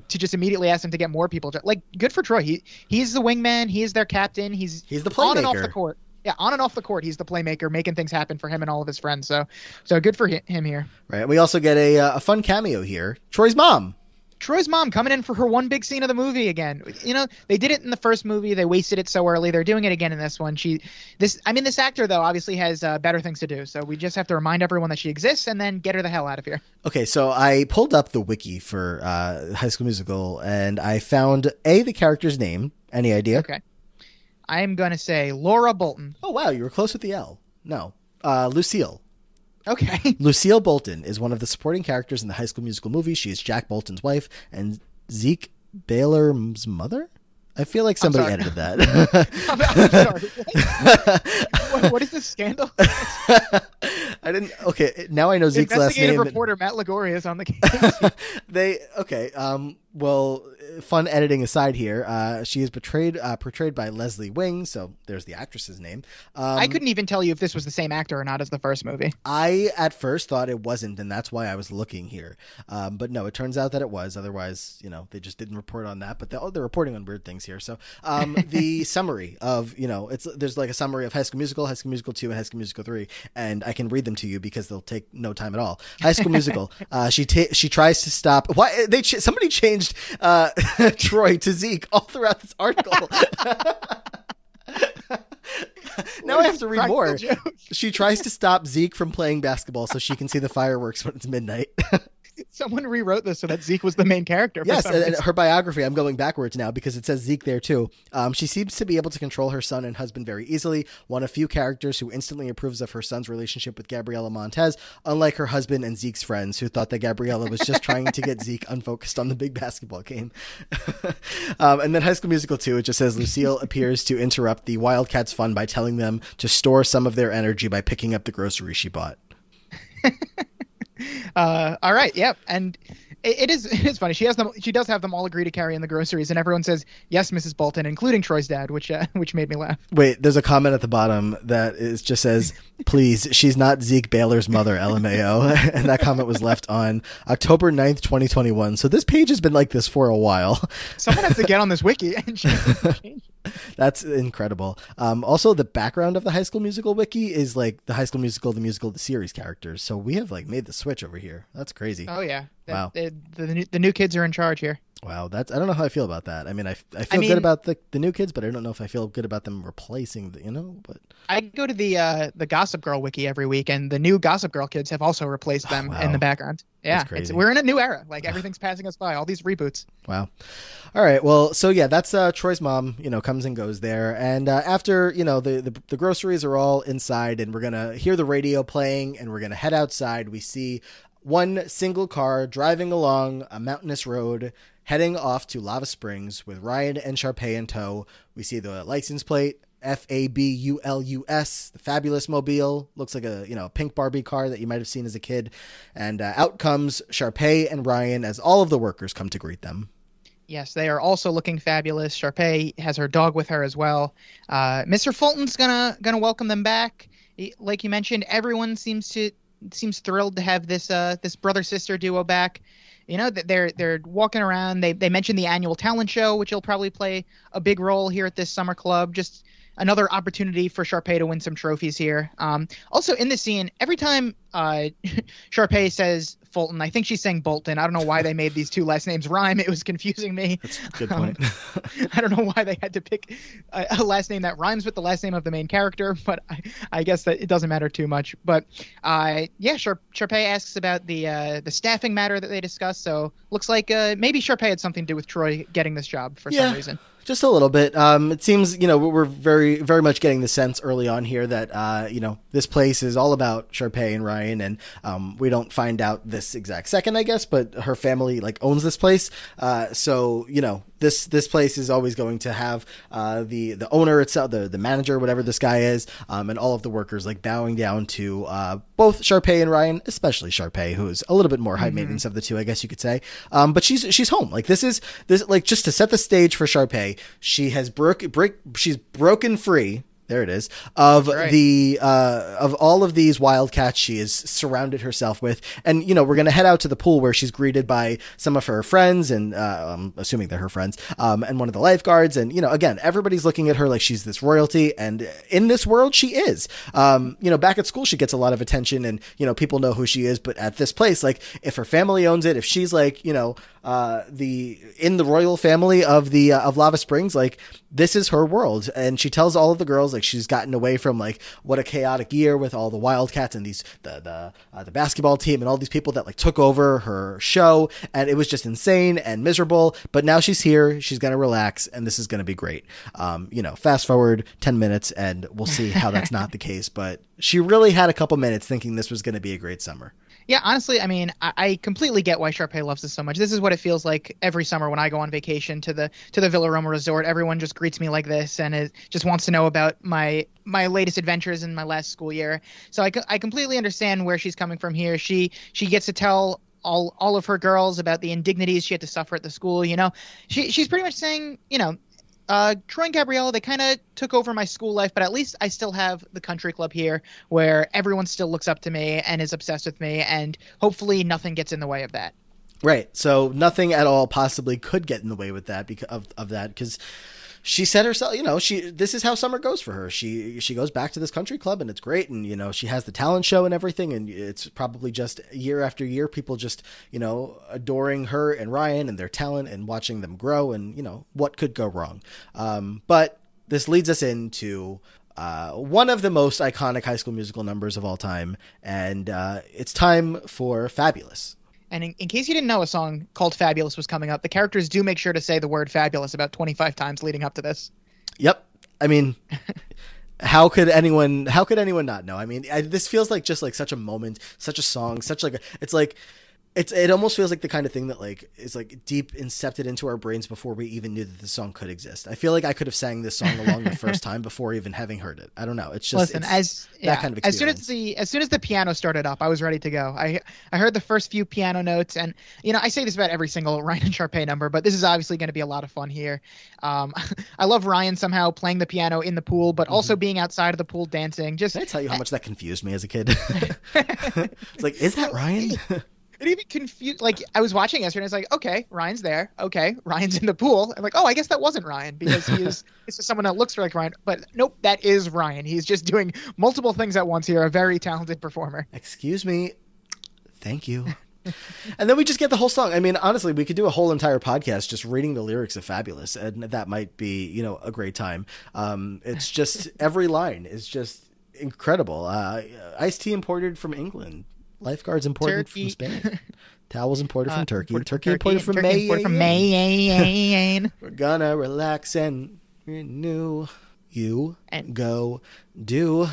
Speaker 2: to just immediately ask them to get more people. Like, good for Troy. He he's the wingman. He is their captain. He's
Speaker 1: He's the
Speaker 2: on and off the court. Yeah, on and off the court, he's the playmaker, making things happen for him and all of his friends. So, so good for him here.
Speaker 1: Right. We also get a uh, a fun cameo here. Troy's mom.
Speaker 2: Troy's mom coming in for her one big scene of the movie again. You know, they did it in the first movie. They wasted it so early. They're doing it again in this one. She, this, I mean, this actor though obviously has uh, better things to do. So we just have to remind everyone that she exists and then get her the hell out of here.
Speaker 1: Okay, so I pulled up the wiki for uh, High School Musical, and I found a the character's name. Any idea?
Speaker 2: Okay. I am gonna say Laura Bolton.
Speaker 1: Oh wow, you were close with the L. No, uh, Lucille.
Speaker 2: Okay.
Speaker 1: Lucille Bolton is one of the supporting characters in the High School Musical movie. She is Jack Bolton's wife and Zeke Baylor's mother. I feel like somebody edited that.
Speaker 2: I'm, I'm sorry. what, what is this scandal?
Speaker 1: I didn't. Okay, now I know Zeke's last name.
Speaker 2: Investigative reporter Matt Lagoria is on the case.
Speaker 1: they okay. Um. Well, fun editing aside here. Uh, she is portrayed uh, portrayed by Leslie Wing. So there's the actress's name. Um,
Speaker 2: I couldn't even tell you if this was the same actor or not as the first movie.
Speaker 1: I at first thought it wasn't, and that's why I was looking here. Um, but no, it turns out that it was. Otherwise, you know, they just didn't report on that. But they, oh, they're reporting on weird things here. So um, the summary of you know, it's there's like a summary of High School Musical, High School Musical two, and High School Musical three, and I can read them to you because they'll take no time at all. High School Musical. Uh, she ta- she tries to stop. Why they ch- somebody changed uh, Troy to Zeke all throughout this article. now I have to read more. She tries to stop Zeke from playing basketball so she can see the fireworks when it's midnight.
Speaker 2: Someone rewrote this so that Zeke was the main character. For
Speaker 1: yes, and, and her biography, I'm going backwards now because it says Zeke there too. Um, she seems to be able to control her son and husband very easily, one of few characters who instantly approves of her son's relationship with Gabriella Montez, unlike her husband and Zeke's friends who thought that Gabriella was just trying to get Zeke unfocused on the big basketball game. um, and then High School Musical 2, it just says Lucille appears to interrupt the Wildcats' fun by telling them to store some of their energy by picking up the groceries she bought.
Speaker 2: Uh, all right, yep, and it, it is it is funny. She has them. She does have them all agree to carry in the groceries, and everyone says yes, Mrs. Bolton, including Troy's dad, which uh, which made me laugh.
Speaker 1: Wait, there's a comment at the bottom that is just says, "Please, she's not Zeke Baylor's mother." LMAO, and that comment was left on October 9th, 2021. So this page has been like this for a while.
Speaker 2: Someone has to get on this wiki and change.
Speaker 1: That's incredible. Um, also, the background of the High School Musical wiki is like the High School Musical, the musical, the series characters. So we have like made the switch over here. That's crazy.
Speaker 2: Oh yeah,
Speaker 1: Wow.
Speaker 2: The, the, the, new, the new kids are in charge here.
Speaker 1: Wow, that's I don't know how I feel about that. I mean, I, I feel
Speaker 2: mean-
Speaker 1: good about the the new kids, but I don't know if I feel good about them replacing the you know. But
Speaker 2: I go to the uh, the Gossip Girl wiki every week, and the new Gossip Girl kids have also replaced them
Speaker 1: wow.
Speaker 2: in the background. Yeah, we're in a new era. Like everything's passing us by. All these reboots.
Speaker 1: Wow. All right. Well, so yeah, that's uh, Troy's mom. You know, comes and goes there, and uh, after you know the, the the groceries are all inside, and we're gonna hear the radio playing, and we're gonna head outside. We see one single car driving along a mountainous road, heading off to Lava Springs with Ryan and Sharpay in tow. We see the license plate. F A B U L U S, the fabulous mobile. Looks like a you know pink Barbie car that you might have seen as a kid. And uh, out comes Sharpay and Ryan as all of the workers come to greet them.
Speaker 2: Yes, they are also looking fabulous. Sharpay has her dog with her as well. Uh, Mr. Fulton's gonna gonna welcome them back. Like you mentioned, everyone seems to seems thrilled to have this uh, this brother sister duo back. You know, that they're they're walking around. They they mentioned the annual talent show, which will probably play a big role here at this summer club. Just another opportunity for Sharpay to win some trophies here. Um, also in the scene, every time uh, Sharpay says Fulton, I think she's saying Bolton. I don't know why they made these two last names rhyme. It was confusing me.
Speaker 1: That's good point.
Speaker 2: Um, I don't know why they had to pick a, a, last name that rhymes with the last name of the main character, but I, I guess that it doesn't matter too much. But uh, yeah, Sharp, Sharpay asks about the uh, the staffing matter that they discussed. So looks like uh, maybe Sharpay had something to do with Troy getting this job for
Speaker 1: yeah.
Speaker 2: some reason
Speaker 1: just a little bit. Um, it seems you know we're very very much getting the sense early on here that uh, you know this place is all about Sharpay and Ryan, and um, we don't find out this exact second, I guess, but her family like owns this place, uh, so you know this this place is always going to have uh, the the owner itself, the the manager, whatever this guy is, um, and all of the workers like bowing down to uh, both Sharpay and Ryan, especially Sharpay, who's a little bit more high mm-hmm. maintenance of the two, I guess you could say. Um, but she's she's home. Like this is this like just to set the stage for Sharpay. She has broke break she's broken free there it is of right. the uh, of all of these wildcats she is surrounded herself with and you know we're gonna head out to the pool where she's greeted by some of her friends and uh, i'm assuming they're her friends um, and one of the lifeguards and you know again everybody's looking at her like she's this royalty and in this world she is um, you know back at school she gets a lot of attention and you know people know who she is but at this place like if her family owns it if she's like you know uh, the in the royal family of the uh, of lava springs like this is her world and she tells all of the girls like she's gotten away from like what a chaotic year with all the Wildcats and these the the uh, the basketball team and all these people that like took over her show and it was just insane and miserable. But now she's here, she's gonna relax, and this is gonna be great. Um, you know, fast forward ten minutes and we'll see how that's not the case. But she really had a couple minutes thinking this was gonna be a great summer.
Speaker 2: Yeah, honestly, I mean, I, I, completely get why Sharpay loves this so much. This is what it feels like every summer when I go on vacation to the to the Villa Roma Resort. Everyone just greets me like this and it just wants to know about my my latest adventures in my last school year. So I, I completely understand where she's coming from here. She she gets to tell all all of her girls about the indignities she had to suffer at the school. You know, she she's pretty much saying, you know, uh, Troy and Gabriella, they kind of took over my school life, but at least I still have the country club here where everyone still looks up to me and is obsessed with me, and hopefully nothing gets in the way of that.
Speaker 1: Right. So nothing at all possibly could get in the way with that because of, of that because she said herself, you know, she this is how summer goes for her. She she goes back to this country club and it's great, and you know she has the talent show and everything, and it's probably just year after year people just you know adoring her and Ryan and their talent and watching them grow, and you know what could go wrong. Um, but this leads us into uh, one of the most iconic High School Musical numbers of all time, and uh, it's time for Fabulous.
Speaker 2: And in, in, case you didn't know, a song called Fabulous was coming up. The characters do make sure to say the word fabulous about 25 times leading up to this.
Speaker 1: Yep. I mean, how could anyone how could anyone not know? I mean, I, this feels like just like such a moment, such a song, such like a, it's like it's it almost feels like the kind of thing that like is like deep incepted into our brains before we even knew that the song could exist. I feel like I could have sang this song along the first time before even having heard it. I don't know. It's just
Speaker 2: listen
Speaker 1: it's
Speaker 2: as yeah, that kind of experience. as soon as the as soon as the piano started up, I was ready to go. I I heard the first few piano notes, and you know I say this about every single Ryan and Sharpay number, but this is obviously going to be a lot of fun here. Um, I love Ryan somehow playing the piano in the pool, but mm-hmm. also being outside of the pool dancing. Just
Speaker 1: Can I tell you how much that confused me as a kid? it's like, is that Ryan?
Speaker 2: It even confused. Like I was watching yesterday, and it's like, okay, Ryan's there. Okay, Ryan's in the pool. I'm like, oh, I guess that wasn't Ryan because he is. this is someone that looks like Ryan, but nope, that is Ryan. He's just doing multiple things at once here. A very talented performer.
Speaker 1: Excuse me. Thank you. and then we just get the whole song. I mean, honestly, we could do a whole entire podcast just reading the lyrics of "Fabulous," and that might be, you know, a great time. Um, it's just every line is just incredible. Uh, iced tea imported from England Lifeguards imported Turkey. from Spain. Towels imported from uh, Turkey. Imported Turkey, imported from Turkey Maine. from Maine. We're gonna relax and renew. You and go do.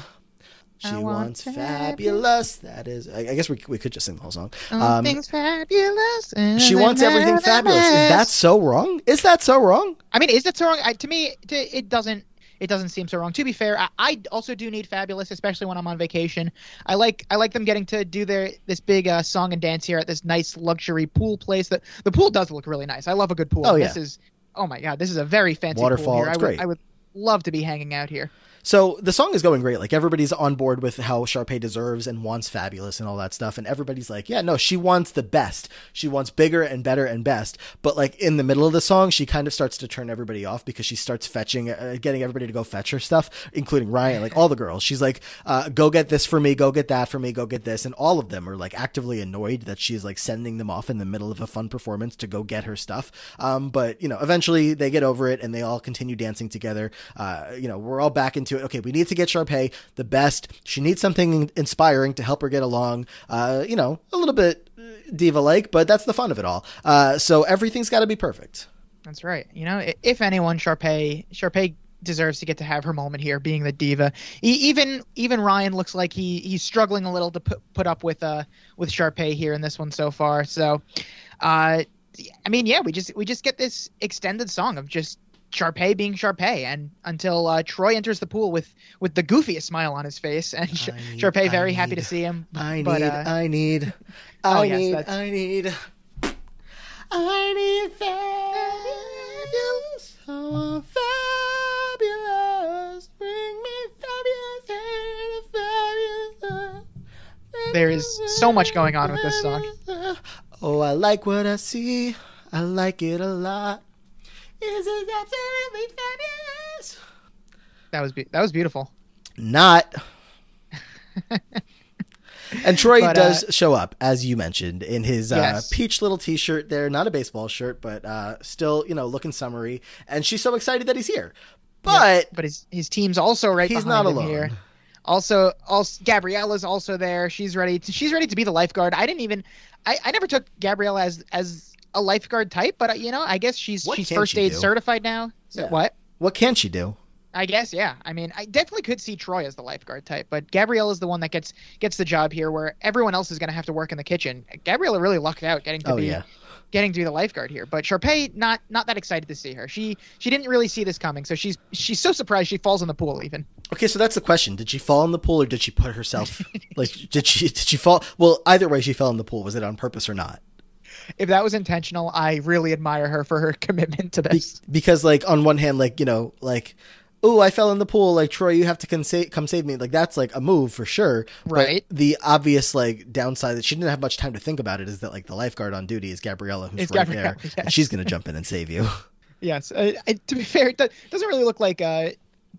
Speaker 1: She wants fabulous. That is, I, I, guess we we could just sing the whole song.
Speaker 2: Um, things fabulous.
Speaker 1: She wants everything fabulous. Is that so wrong? Is that so wrong?
Speaker 2: I mean, is that so wrong? I, to me, to, it doesn't it doesn't seem so wrong. To be fair, I, I, also do need Fabulous, especially when I'm on vacation. I like I like them getting to do their this big uh, song and dance here at this nice luxury pool place. That the pool does look really nice. I love a good pool.
Speaker 1: Oh yeah.
Speaker 2: This is oh my god, this is a very fancy
Speaker 1: waterfall.
Speaker 2: Pool here. I would,
Speaker 1: great.
Speaker 2: I would love to be hanging out here.
Speaker 1: So the song is going great. Like everybody's on board with how Sharpay deserves and wants fabulous and all that stuff. And everybody's like, yeah, no, she wants the best. She wants bigger and better and best. But like in the middle of the song, she kind of starts to turn everybody off because she starts fetching, uh, getting everybody to go fetch her stuff, including Ryan, like all the girls. She's like, uh, go get this for me, go get that for me, go get this. And all of them are like actively annoyed that she's like sending them off in the middle of a fun performance to go get her stuff. Um, but you know, eventually they get over it and they all continue dancing together. Uh, you know, we're all back into it. Okay, we need to get Sharpay the best. She needs something inspiring to help her get along. Uh, you know, a little bit diva like, but that's the fun of it all. Uh, so everything's got to be perfect.
Speaker 2: That's right. You know, if anyone, Sharpay, Sharpay deserves to get to have her moment here, being the diva. even even Ryan looks like he he's struggling a little to put put up with uh with Sharpay here in this one so far. So, uh, I mean, yeah, we just we just get this extended song of just Sharpay being Sharpay, and until uh, Troy enters the pool with with the goofiest smile on his face, and Sh- need, Sharpay very
Speaker 1: need,
Speaker 2: happy to see him.
Speaker 1: I but, need, uh, I need,
Speaker 2: oh,
Speaker 1: I
Speaker 2: yes,
Speaker 1: need,
Speaker 2: that's...
Speaker 1: I need, I need fabulous, oh, fabulous, bring me fabulous, fabulous.
Speaker 2: There is so much going on with this song.
Speaker 1: Oh, I like what I see. I like it a lot. This is absolutely fabulous.
Speaker 2: That was be- that was beautiful.
Speaker 1: Not. and Troy
Speaker 2: But,
Speaker 1: does
Speaker 2: uh,
Speaker 1: show up, as you mentioned, in his uh, peach little T-shirt. There, not a baseball shirt, but uh, still, you know, looking summery. And she's so excited that he's here. But
Speaker 2: but his his team's also right
Speaker 1: he's not
Speaker 2: him
Speaker 1: alone.
Speaker 2: here. Also, also Gabriella's also there. She's ready. To, she's ready to be the lifeguard. I didn't even. I, I never took Gabriella as as a lifeguard type, but uh, you know, I guess she's
Speaker 1: What
Speaker 2: she's first
Speaker 1: she
Speaker 2: aid
Speaker 1: do?
Speaker 2: certified now. So
Speaker 1: Yeah.
Speaker 2: what?
Speaker 1: What can she do?
Speaker 2: I guess yeah. I mean, I definitely could see Troy as the lifeguard type, but Gabrielle is the one that gets gets the job here, where everyone else is going to have to work in the kitchen. Gabriella really lucked out getting to
Speaker 1: Oh,
Speaker 2: be
Speaker 1: yeah.
Speaker 2: getting to be the lifeguard here, but Sharpay not not that excited to see her. She she didn't really see this coming, so she's she's so surprised she falls in the pool even.
Speaker 1: Okay, so that's the question. Did she fall in the pool or did she put herself like did she did she fall well either way she fell in the pool. Was it on purpose or not?
Speaker 2: If that was intentional, I really admire her for her commitment to
Speaker 1: Be-
Speaker 2: this.
Speaker 1: because like on one hand like, you know, like oh, I fell in the pool. Like Troy, you have to come save, come save me. Like that's like a move for sure. But
Speaker 2: Right.
Speaker 1: the obvious like downside that she didn't have much time to think about it is that like the lifeguard on duty is Gabriella, who's
Speaker 2: It's
Speaker 1: right
Speaker 2: Gabriella,
Speaker 1: there, and she's gonna jump in and save you.
Speaker 2: Yes, uh, to be fair, it doesn't really look like uh,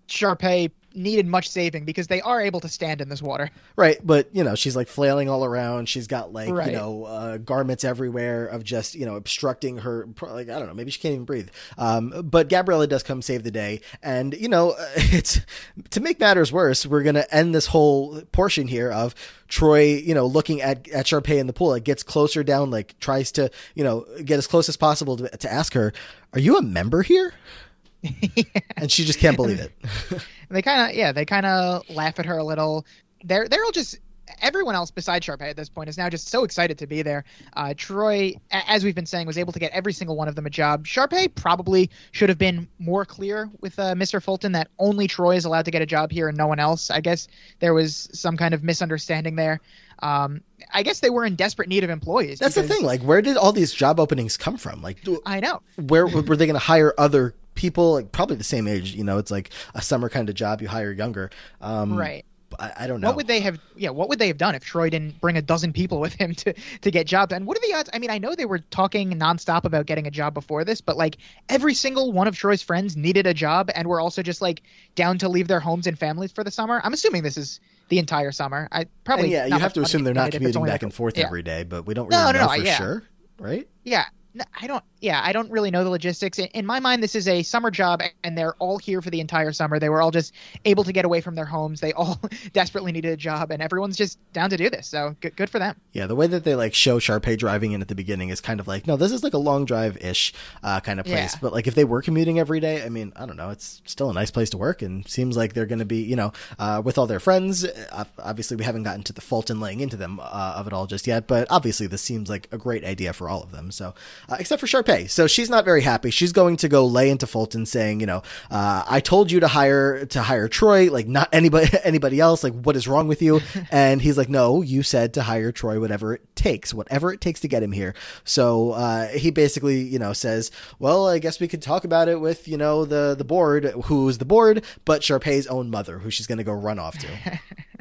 Speaker 2: Sharpay needed much saving because they are able to stand in this water.
Speaker 1: Right, but you know she's like flailing all around. She's got like
Speaker 2: Right.
Speaker 1: you know uh, garments everywhere of just you know obstructing her. Like I don't know, maybe she can't even breathe. Um, but Gabriella does come save the day, and you know it's to make matters worse. We're gonna end this whole portion here of Troy, you know, looking at at Sharpay in the pool. Like gets closer down, like tries to you know get as close as possible to, to ask her, "Are you a member here?" And she just can't believe it.
Speaker 2: they kind of yeah, they kind of laugh at her a little. They're they're all just everyone else besides Sharpay at this point is now just so excited to be there. Uh, Troy, a- as we've been saying, was able to get every single one of them a job. Sharpay probably should have been more clear with uh, Mr. Fulton that only Troy is allowed to get a job here and no one else. I guess there was some kind of misunderstanding there. Um, I guess they were in desperate need of employees.
Speaker 1: That's the thing. Like, where did all these job openings come from? Like, do-
Speaker 2: I know.
Speaker 1: where were they going to hire other people like probably the same age you know it's like a summer kind of job you hire younger um
Speaker 2: Right.
Speaker 1: I, I don't know
Speaker 2: What would they have? Yeah, what would they have done if Troy didn't bring a dozen people with him to to get jobs? And what are the odds? I mean, I know they were talking nonstop about getting a job before this, but like every single one of Troy's friends needed a job and were also just like down to leave their homes and families for the summer. I'm assuming this is the entire summer. I probably
Speaker 1: and yeah you have to assume they're not commuting back
Speaker 2: like-
Speaker 1: and forth
Speaker 2: yeah.
Speaker 1: every day but we don't really
Speaker 2: no,
Speaker 1: know
Speaker 2: no,
Speaker 1: for
Speaker 2: yeah.
Speaker 1: sure right
Speaker 2: Yeah, no, I don't. Yeah, I don't really know the logistics. In, in my mind, this is a summer job, and they're all here for the entire summer. They were all just able to get away from their homes. They all desperately needed a job, and everyone's just down to do this. So good, good for them.
Speaker 1: yeah the way that they like show Sharpay driving in at the beginning is kind of like no this is like a long drive ish uh, kind of place
Speaker 2: Yeah.
Speaker 1: but like if they were commuting every day I mean I don't know it's still a nice place to work and seems like they're going to be you know uh, with all their friends uh, obviously we haven't gotten to the Fulton laying into them uh, of it all just yet but obviously this seems like a great idea for all of them so uh, except for Sharpay. So she's not very happy. She's going to go lay into Fulton, saying, you know, uh, I told you to hire to hire Troy, like not anybody anybody else. Like, what is wrong with you? and he's like, no, you said to hire Troy, whatever it takes, whatever it takes to get him here. So uh, he basically, you know, says, well, I guess we could talk about it with, you know, the the board, who's the board, but Sharpay's own mother, who she's going to go run off to.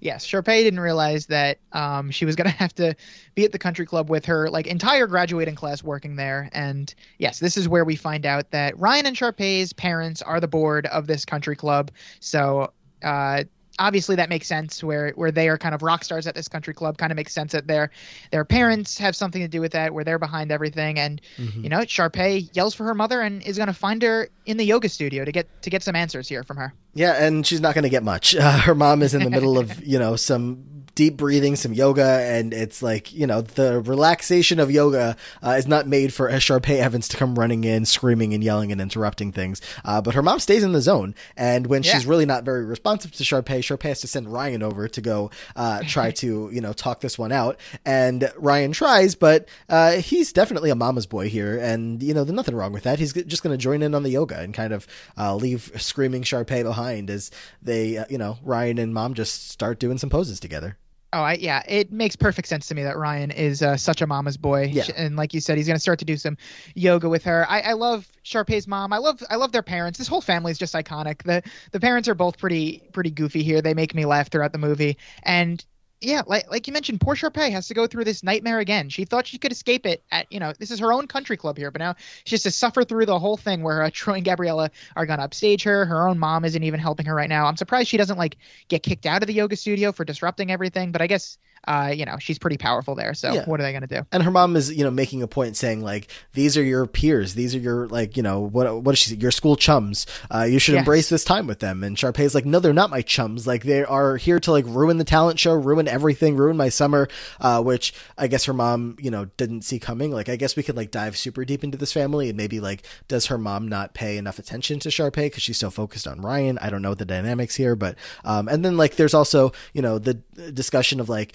Speaker 2: yes, Sharpay didn't realize that um, she was going to have to be at the country club with her like entire graduating class working there. And yes, this is where we find out that Ryan and Sharpay's parents are the board of this country club. So uh, obviously that makes sense where where they are kind of rock stars at this country club kind of makes sense that their their parents have something to do with that where they're behind everything. And mm-hmm. you know Sharpay yells for her mother and is going to find her in the yoga studio to get to get some answers here from her.
Speaker 1: Yeah and she's not going to get much. Uh, her mom is in the middle of you know some deep breathing, some yoga, and it's like you know the relaxation of yoga uh, is not made for Sharpay Evans to come running in, screaming and yelling and interrupting things. Uh, but her mom stays in the zone, and when yeah. she's really not very responsive to Sharpay, Sharpay has to send Ryan over to go uh, try to you know talk this one out. And Ryan tries, but uh, he's definitely a mama's boy here, and you know there's nothing wrong with that. He's just going to join in on the yoga and kind of uh, leave screaming Sharpay behind as they uh, you know Ryan and mom just start doing some poses together.
Speaker 2: Oh, I, yeah, it makes perfect sense to me that Ryan is uh, such a mama's boy,
Speaker 1: yeah.
Speaker 2: and like you said, he's going to start to do some yoga with her. I, I love Sharpay's mom. I love I love their parents. This whole family is just iconic. the The parents are both pretty pretty goofy here. They make me laugh throughout the movie, and yeah, like like you mentioned, poor Sharpay has to go through this nightmare again. She thought she could escape it at you know this is her own country club here, but now she has to suffer through the whole thing where uh, Troy and Gabriella are gonna upstage her. Her own mom isn't even helping her right now. I'm surprised she doesn't like get kicked out of the yoga studio for disrupting everything, but I guess uh, you know, she's pretty powerful there. So yeah. what are they going to do?
Speaker 1: And her mom is, you know, making a point saying like, these are your peers. These are your like, you know, what what is she? Your school chums. Uh, you should yes. embrace this time with them. And Sharpay's like, no, they're not my chums. Like they are here to like ruin the talent show, ruin everything, ruin my summer. Uh, which I guess her mom, you know, didn't see coming. Like I guess we could like dive super deep into this family and maybe like, does her mom not pay enough attention to Sharpay because she's so focused on Ryan? I don't know the dynamics here, but um, and then like there's also you know the discussion of like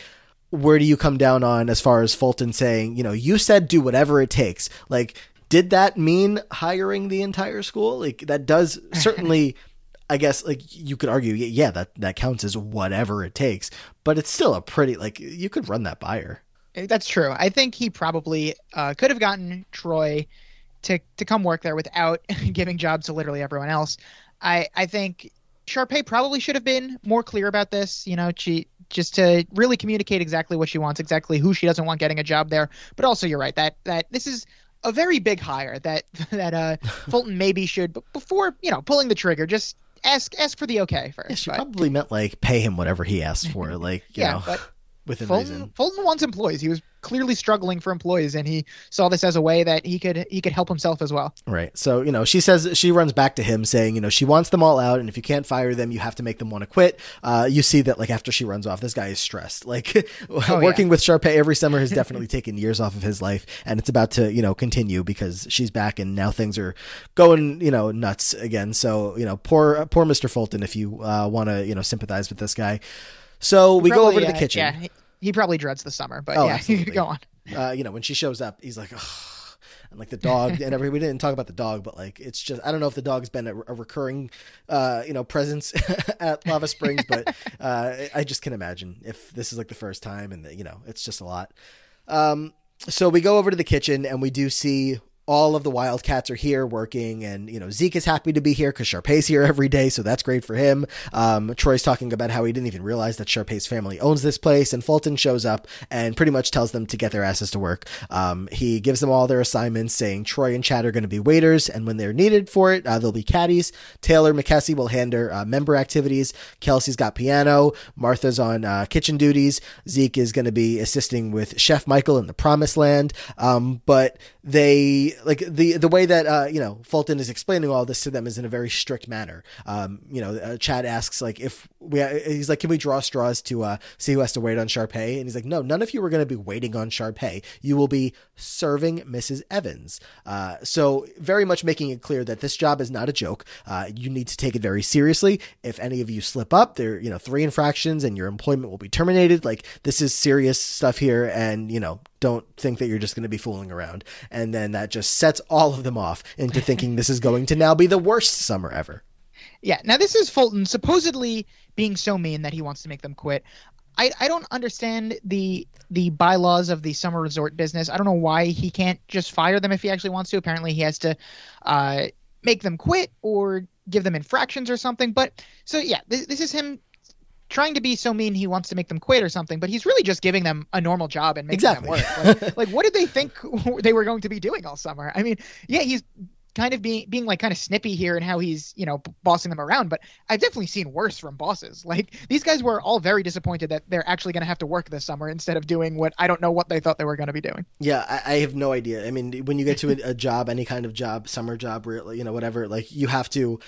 Speaker 1: where do you come down on as far as Fulton saying, you know, you said do whatever it takes. Like, did that mean hiring the entire school? Like, that does certainly, I guess, like you could argue, yeah, that that counts as whatever it takes. But it's still a pretty like you could run that by her.
Speaker 2: Eh, that's true. I think he probably uh, could have gotten Troy to to come work there without giving jobs to literally everyone else. I I think Sharpay probably should have been more clear about this. You know, she just to really communicate exactly what she wants, exactly who she doesn't want getting a job there. But also, you're right that that this is a very big hire that that uh, Fulton maybe should, but before you know pulling the trigger, just ask ask for the okay first.
Speaker 1: Yeah, she but. probably meant like pay him whatever he asked for, like you yeah, know. But within
Speaker 2: Fulton,
Speaker 1: reason.
Speaker 2: Fulton wants employees. He was clearly struggling for employees and he saw this as a way that he could he could help himself as well
Speaker 1: right so you know she says she runs back to him saying you know she wants them all out and if you can't fire them you have to make them want to quit uh, you see that like after she runs off this guy is stressed like oh, working yeah. with Sharpay every summer has definitely taken years off of his life and it's about to you know continue because she's back and now things are going you know nuts again so you know poor poor Mr. Fulton if you uh, want to you know sympathize with this guy so we probably, go over to the uh, kitchen.
Speaker 2: Yeah, he probably dreads the summer, but oh, yeah, go on.
Speaker 1: Uh, you know, when she shows up, he's like, and like the dog and every we didn't talk about the dog, but like it's just I don't know if the dog's been a, a recurring, uh, you know, presence at Lava Springs, but uh, I just can imagine if this is like the first time, and the, you know, it's just a lot. Um, so we go over to the kitchen and we do see all of the Wildcats are here working, and you know Zeke is happy to be here because Sharpay's here every day, so that's great for him. Um, Troy's talking about how he didn't even realize that Sharpay's family owns this place, and Fulton shows up and pretty much tells them to get their asses to work. Um, he gives them all their assignments, saying Troy and Chad are going to be waiters, and when they're needed for it, uh, they'll be caddies. Taylor McKessie will handle uh, member activities. Kelsey's got piano. Martha's on uh, kitchen duties. Zeke is going to be assisting with Chef Michael in the Promised Land. Um, but they like the the way that uh, you know Fulton is explaining all this to them is in a very strict manner. Um, you know, uh, Chad asks like if we he's like, can we draw straws to uh, see who has to wait on Sharpay? And he's like, no, none of you are going to be waiting on Sharpay. You will be serving Mrs. Evans. Uh, so very much making it clear that this job is not a joke. Uh, you need to take it very seriously. If any of you slip up, there you know three infractions and your employment will be terminated. Like this is serious stuff here, and you know don't think that you're just going to be fooling around. And then that just sets all of them off into thinking this is going to now be the worst summer ever.
Speaker 2: Yeah. Now this is Fulton supposedly being so mean that he wants to make them quit. I, I don't understand the the bylaws of the summer resort business. I don't know why he can't just fire them if he actually wants to. Apparently, he has to uh, make them quit or give them infractions or something. But so yeah, this, this is him trying to be so mean he wants to make them quit or something, but he's really just giving them a normal job and making
Speaker 1: exactly.
Speaker 2: them work. Like, like, what did they think they were going to be doing all summer? I mean, yeah, he's kind of being being like kind of snippy here and how he's you know bossing them around but i've definitely seen worse from bosses like these guys were all very disappointed that they're actually going to have to work this summer instead of doing what i don't know what they thought they were going to be doing
Speaker 1: yeah I, I, have no idea i mean when you get to a, a job any kind of job summer job you know whatever like you have to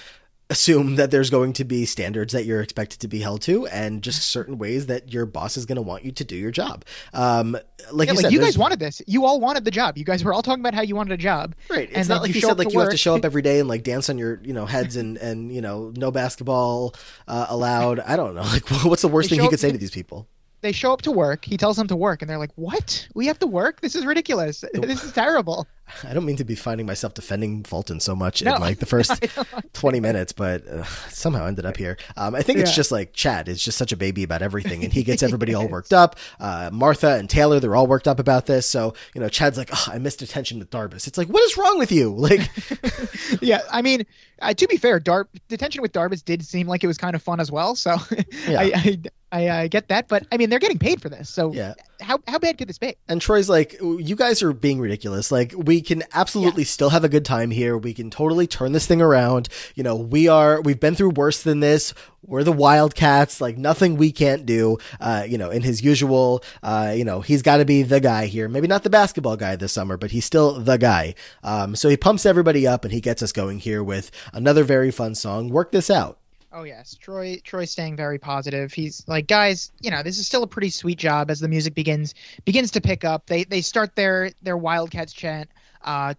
Speaker 1: assume that there's going to be standards that you're expected to be held to and just certain ways that your boss is going to want you to do your job. Um, like
Speaker 2: yeah,
Speaker 1: you
Speaker 2: like
Speaker 1: said,
Speaker 2: you guys wanted this. You all wanted the job. You guys were all talking about how you wanted a job.
Speaker 1: Right. It's not like you, said like you have to show up every day and like dance on your, you know, heads and, and, you know, no basketball uh, allowed. I don't know. Like what's the worst they thing he could say to these people?
Speaker 2: They show up to work. He tells them to work, and they're like, "What? We have to work? This is ridiculous. This is terrible."
Speaker 1: I don't mean to be finding myself defending Fulton so much no, in like the first twenty minutes, but uh, somehow ended up here. Um, I think yeah. it's just like Chad is just such a baby about everything, and he gets everybody all worked up. Uh, Martha and Taylor, they're all worked up about this. So you know, Chad's like, oh, "I missed attention with Darbus." It's like, what is wrong with you? Like,
Speaker 2: yeah, I mean, uh, to be fair, Dar- detention with Darbus did seem like it was kind of fun as well. So yeah. I, I, I uh, get that, but I mean, they're getting paid for this, so
Speaker 1: yeah.
Speaker 2: how how bad could this be?
Speaker 1: And Troy's like, you guys are being ridiculous. Like, we can absolutely yeah. still have a good time here. We can totally turn this thing around. You know, we are we've been through worse than this. We're the Wildcats. Like, nothing we can't do. Uh, you know, in his usual, uh, you know, he's got to be the guy here. Maybe not the basketball guy this summer, but he's still the guy. Um, so he pumps everybody up and he gets us going here with another very fun song. Work this out.
Speaker 2: Oh yes, Troy. Troy's staying very positive. He's like, guys, you know, this is still a pretty sweet job as the music begins begins to pick up. They they start their their Wildcats chant. Uh,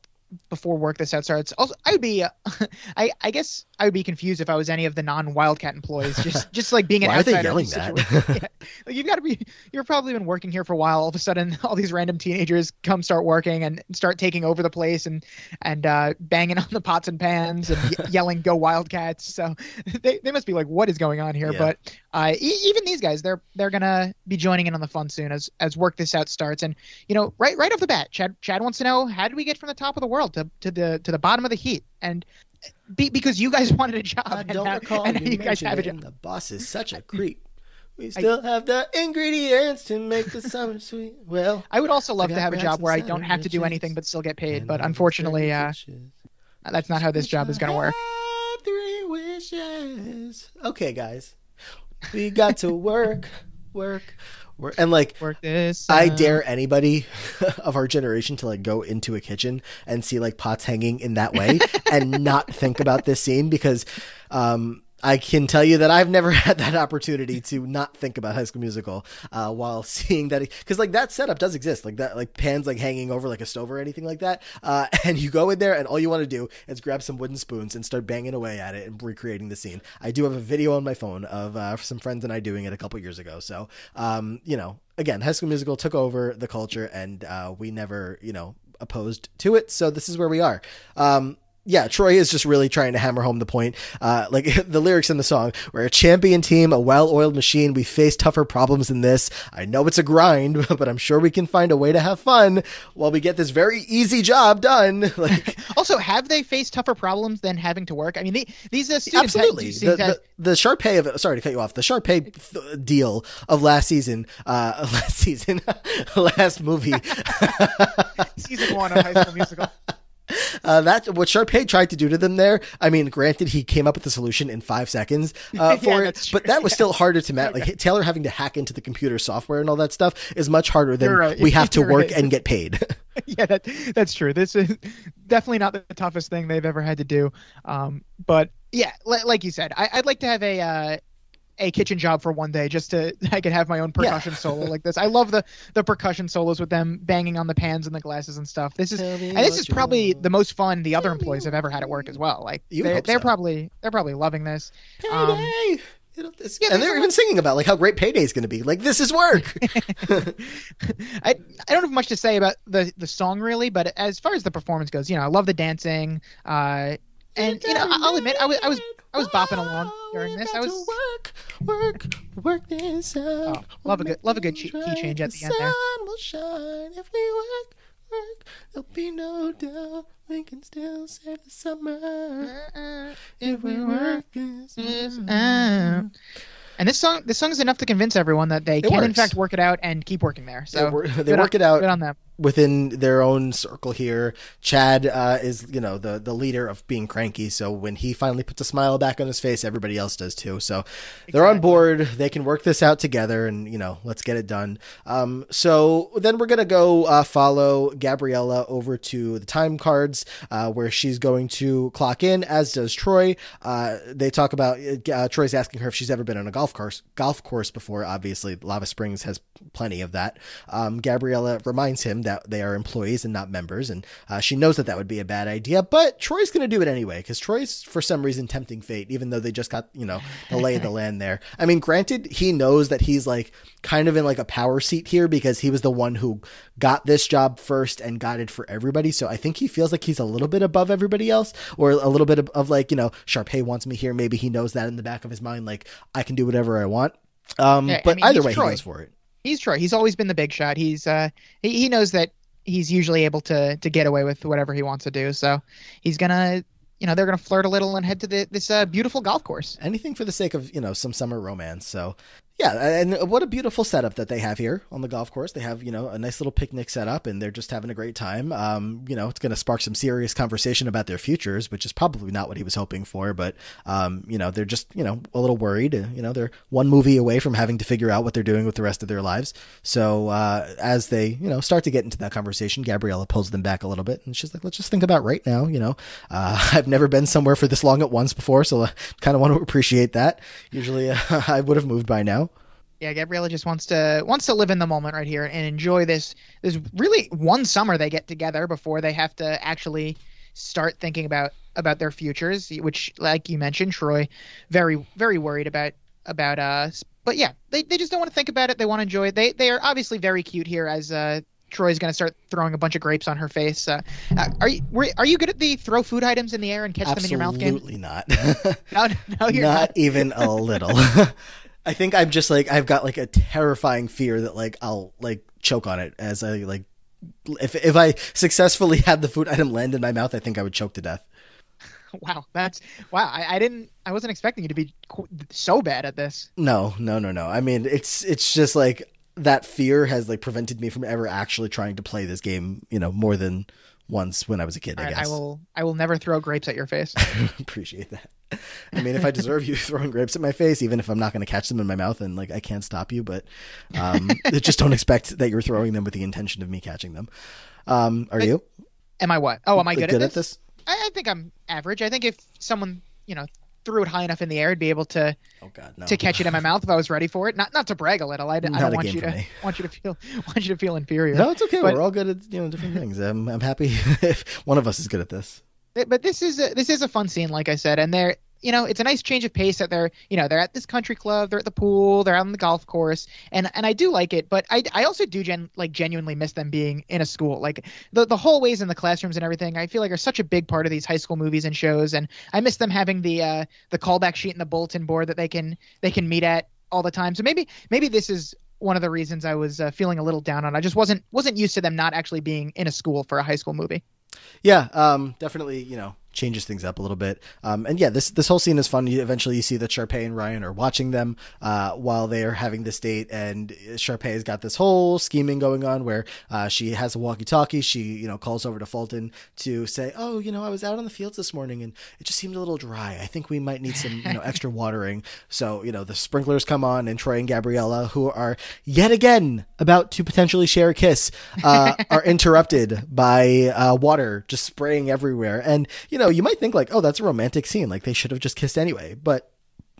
Speaker 2: before work this out starts. Also, I would be, uh, I, I guess I would be confused if I was any of the non-Wildcat employees. Just, just like being an
Speaker 1: Why
Speaker 2: outsider.
Speaker 1: Are they yelling that?
Speaker 2: yeah. Like you've got to be. You've probably been working here for a while. All of a sudden, all these random teenagers come start working and start taking over the place and and uh, banging on the pots and pans and y- yelling "Go Wildcats!" So they, they must be like, "What is going on here?" Yeah. But uh, e- even these guys, they're they're gonna be joining in on the fun soon as as work this out starts. And you know, right right off the bat, Chad Chad wants to know how did we get from the top of the world to, to the to the bottom of the heat and be, because you guys wanted a job.
Speaker 1: I don't
Speaker 2: now,
Speaker 1: recall and you guys have a job. The boss is such a creep. We still I, have the ingredients to make the summer sweet. Well,
Speaker 2: I would also love to have a job where I don't have to do anything but still get paid. But unfortunately, uh, that's not how this job is going to work.
Speaker 1: Three wishes. Okay, guys, we got to work, work, work, and like. I dare anybody of our generation to like go into a kitchen and see like pots hanging in that way and not think about this scene because um I can tell you that I've never had that opportunity to not think about High School Musical uh, while seeing that because like that setup does exist, like that like pans like hanging over like a stove or anything like that, uh, and you go in there and all you want to do is grab some wooden spoons and start banging away at it and recreating the scene. I do have a video on my phone of uh, some friends and I doing it a couple years ago, so um, you know, again, High School Musical took over the culture and uh, we never you know opposed to it, so this is where we are. Um, yeah, Troy is just really trying to hammer home the point. Uh, like the lyrics in the song, we're a champion team, a well oiled machine. We face tougher problems than this. I know it's a grind, but I'm sure we can find a way to have fun while we get this very easy job done. Like,
Speaker 2: also, have they faced tougher problems than having to work? I mean, they, these uh, students
Speaker 1: absolutely the, the, the Sharpay of sorry to cut you off. The Sharpay th- deal of last season, uh, last season, last movie,
Speaker 2: season one of High School Musical.
Speaker 1: Uh, that what Sharpay tried to do to them there. I mean, granted, he came up with the solution in five seconds uh, for
Speaker 2: yeah,
Speaker 1: it, but that was yeah. still harder to match. Like Taylor having to hack into the computer software and all that stuff is much harder than right. we have to You're work right. and get paid.
Speaker 2: yeah, that, that's true. This is definitely not the toughest thing they've ever had to do. Um, but yeah, like you said, I, would like to have a uh, a kitchen job for one day just to I could have my own percussion yeah. solo like this. I love the the percussion solos with them banging on the pans and the glasses and stuff. This is and this is probably the most fun the other employees have ever had at work as well. Like they, are so. probably they're probably loving this.
Speaker 1: Um, yeah, and they're even singing about like how great payday is going to be. Like this is work.
Speaker 2: I I don't have much to say about the the song really, but as far as the performance goes, you know, I love the dancing. Uh, and you know, I'll admit, I was I was I was bopping along during this. I was
Speaker 1: work, work, work this out.
Speaker 2: Oh, love a good love a good key change at the end there.
Speaker 1: Sun will shine if we work, work. There'll be no doubt we can still save the summer if we work this out.
Speaker 2: And this song, this song is enough to convince everyone that they
Speaker 1: It
Speaker 2: can in fact work it out and keep working there. So
Speaker 1: They wor- they work
Speaker 2: on-
Speaker 1: it out.
Speaker 2: Good on them.
Speaker 1: Within their own circle here. Chad uh, is, you know, the the leader of being cranky. So when he finally puts a smile back on his face, everybody else does too. So they're on board. They can work this out together, and you know, let's get it done. Um, so then we're gonna go uh, follow Gabriella over to the time cards, uh, where she's going to clock in, as does Troy. Uh, they talk about uh, Troy's asking her if she's ever been on a golf course golf course before. Obviously, Lava Springs has plenty of that. Um, Gabriella reminds him that they are employees and not members, and uh, she knows that that would be a bad idea. But Troy's going to do it anyway because Troy's for some reason tempting fate, even though they just got you know the lay of the land there. I mean, granted, he knows that he's like kind of in like a power seat here because he was the one who got this job first and got it for everybody. So I think he feels like he's a little bit above everybody else, or a little bit of, of like you know Sharpay wants me here. Maybe he knows that in the back of his mind, like I can do whatever I want. Um,
Speaker 2: Yeah, I
Speaker 1: but
Speaker 2: mean,
Speaker 1: either way,
Speaker 2: Troy.
Speaker 1: he goes for it.
Speaker 2: He's Troy. He's always been the big shot. He's uh he, he knows that he's usually able to to get away with whatever he wants to do. So he's gonna you know they're gonna flirt a little and head to the, this uh, beautiful golf course.
Speaker 1: anything for the sake of you know some summer romance so yeah and what a beautiful setup that they have here on the golf course. They have you know a nice little picnic set up and they're just having a great time. Um you know it's going to spark some serious conversation about their futures which is probably not what he was hoping for but um you know they're just you know a little worried you know they're one movie away from having to figure out what they're doing with the rest of their lives. So uh as they you know start to get into that conversation gabriella pulls them back a little bit and she's like let's just think about right now you know. Uh i've never been somewhere for this long at once before so i kind of want to appreciate that. Usually uh, i would have moved by now
Speaker 2: Yeah, Gabriella just wants to wants to live in the moment right here and enjoy this. This really one summer they get together before they have to actually start thinking about about their futures, which, like you mentioned, Troy, very very worried about about us. But yeah, they, they just don't want to think about it. They want to enjoy it. They they are obviously very cute here as uh, Troy's going to start throwing a bunch of grapes on her face. Uh, uh, are you were, are you good at the throw food items in the air and catch them in your mouth game?
Speaker 1: absolutely not
Speaker 2: No, no, you're
Speaker 1: not
Speaker 2: not.
Speaker 1: even a little i think i'm just like i've got like a terrifying fear that like i'll like choke on it as i like if if i successfully had the food item land in my mouth i think i would choke to death
Speaker 2: Wow, that's wow. I, I didn't. I wasn't expecting you to be so bad at this.
Speaker 1: no no no no i mean it's it's just like that fear has like prevented me from ever actually trying to play this game you know more than once when i was a kid
Speaker 2: All
Speaker 1: i
Speaker 2: right,
Speaker 1: guess
Speaker 2: I will. I will never throw grapes at your face.
Speaker 1: I appreciate that i mean if i deserve you throwing grapes at my face even if i'm not going to catch them in my mouth and like i can't stop you but um just don't expect that you're throwing them with the intention of me catching them um are you
Speaker 2: Am I what? Oh, am I good,
Speaker 1: at this
Speaker 2: I, I think I'm average. I think if someone you know threw it high enough in the air, I'd be able to
Speaker 1: oh god no
Speaker 2: to catch it in my mouth if I was ready for it. Not not to brag a little. I, I don't want you to
Speaker 1: me.
Speaker 2: want you to feel want you to feel inferior.
Speaker 1: no it's okay
Speaker 2: But-
Speaker 1: we're all good at you know different things i'm, I'm happy if one of us is good at this
Speaker 2: but this is a, this is a fun scene, like I said, and they're you know it's a nice change of pace that they're you know they're at this country club, they're at the pool, they're out on the golf course, and and I do like it, but I I also do gen like genuinely miss them being in a school, like the the hallways and the classrooms and everything. I feel like are such a big part of these high school movies and shows, and I miss them having the uh the callback sheet and the bulletin board that they can they can meet at all the time. So maybe maybe this is one of the reasons I was uh, feeling a little down on. I just wasn't wasn't used to them not actually being in a school for a high school movie.
Speaker 1: yeah um definitely you know changes things up a little bit. Um and yeah this this whole scene is fun. You eventually you see that Sharpay and Ryan are watching them uh while they are having this date. And Sharpay has got this whole scheming going on where uh she has a walkie talkie she you know calls over to Fulton to say oh you know I was out on the fields this morning and it just seemed a little dry. I think we might need some you know extra watering. So you know the sprinklers come on and Troy and Gabriella who are yet again about to potentially share a kiss uh are interrupted by uh water just spraying everywhere. And you know you might think like oh that's a romantic scene like they should have just kissed anyway but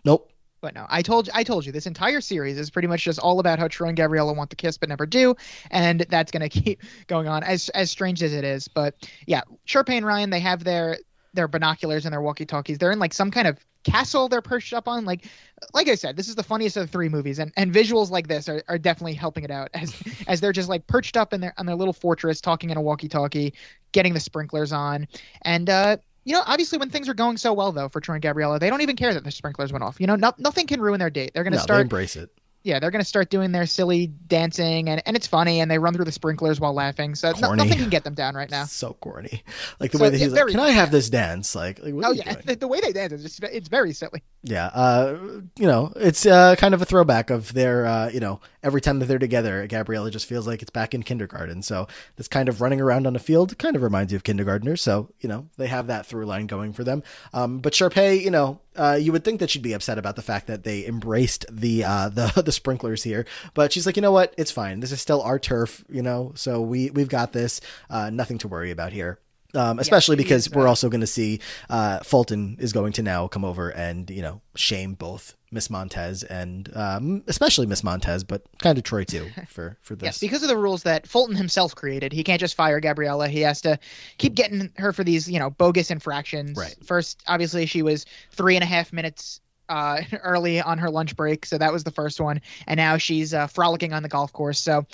Speaker 1: nope
Speaker 2: But no, I told I told you this entire series is pretty much just all about how Troy and Gabriella want to kiss but never do, and that's gonna keep going on as as strange as it is. But yeah, Sharpay and Ryan they have their their binoculars and their walkie-talkies. They're in like some kind of castle they're perched up on. Like, like I said, this is the funniest of the three movies, and, and visuals like this are, are definitely helping it out as as they're just like perched up in their on their little fortress, talking in a walkie-talkie, getting the sprinklers on, and uh, you know, obviously when things are going so well though for Troy and Gabriella, they don't even care that the sprinklers went off. You know, no, nothing can ruin their date. They're going to
Speaker 1: no,
Speaker 2: start
Speaker 1: embrace it.
Speaker 2: Yeah, they're going to start doing their silly dancing and, and it's funny and they run through the sprinklers while laughing. So no, nothing can get them down right now.
Speaker 1: So corny. Like the so, way that he's like, "Can I have this dance?" Like, like
Speaker 2: oh yeah, the, the, way they dance is just it's very silly.
Speaker 1: Yeah, uh, you know, it's uh, kind of a throwback of their, uh, you know, every time that they're together, Gabriella just feels like it's back in kindergarten. So this kind of running around on the field kind of reminds you of kindergartners. So you know they have that through line going for them. Um, but Sharpay, you know, uh, you would think that she'd be upset about the fact that they embraced the uh, the the sprinklers here, but she's like, you know what, it's fine. This is still our turf, you know. So we we've got this. Uh, nothing to worry about here. Um, especially yeah, because we're also going to see uh, Fulton is going to now come over and you know shame both Miss Montez and um, especially Miss Montez, but kind of Troy too for for this.
Speaker 2: Yes, because of the rules that Fulton himself created, he can't just fire Gabriella. He has to keep getting her for these you know bogus infractions.
Speaker 1: Right.
Speaker 2: First, obviously, she was three and a half minutes uh, early on her lunch break, so that was the first one, and now she's uh, frolicking on the golf course. So,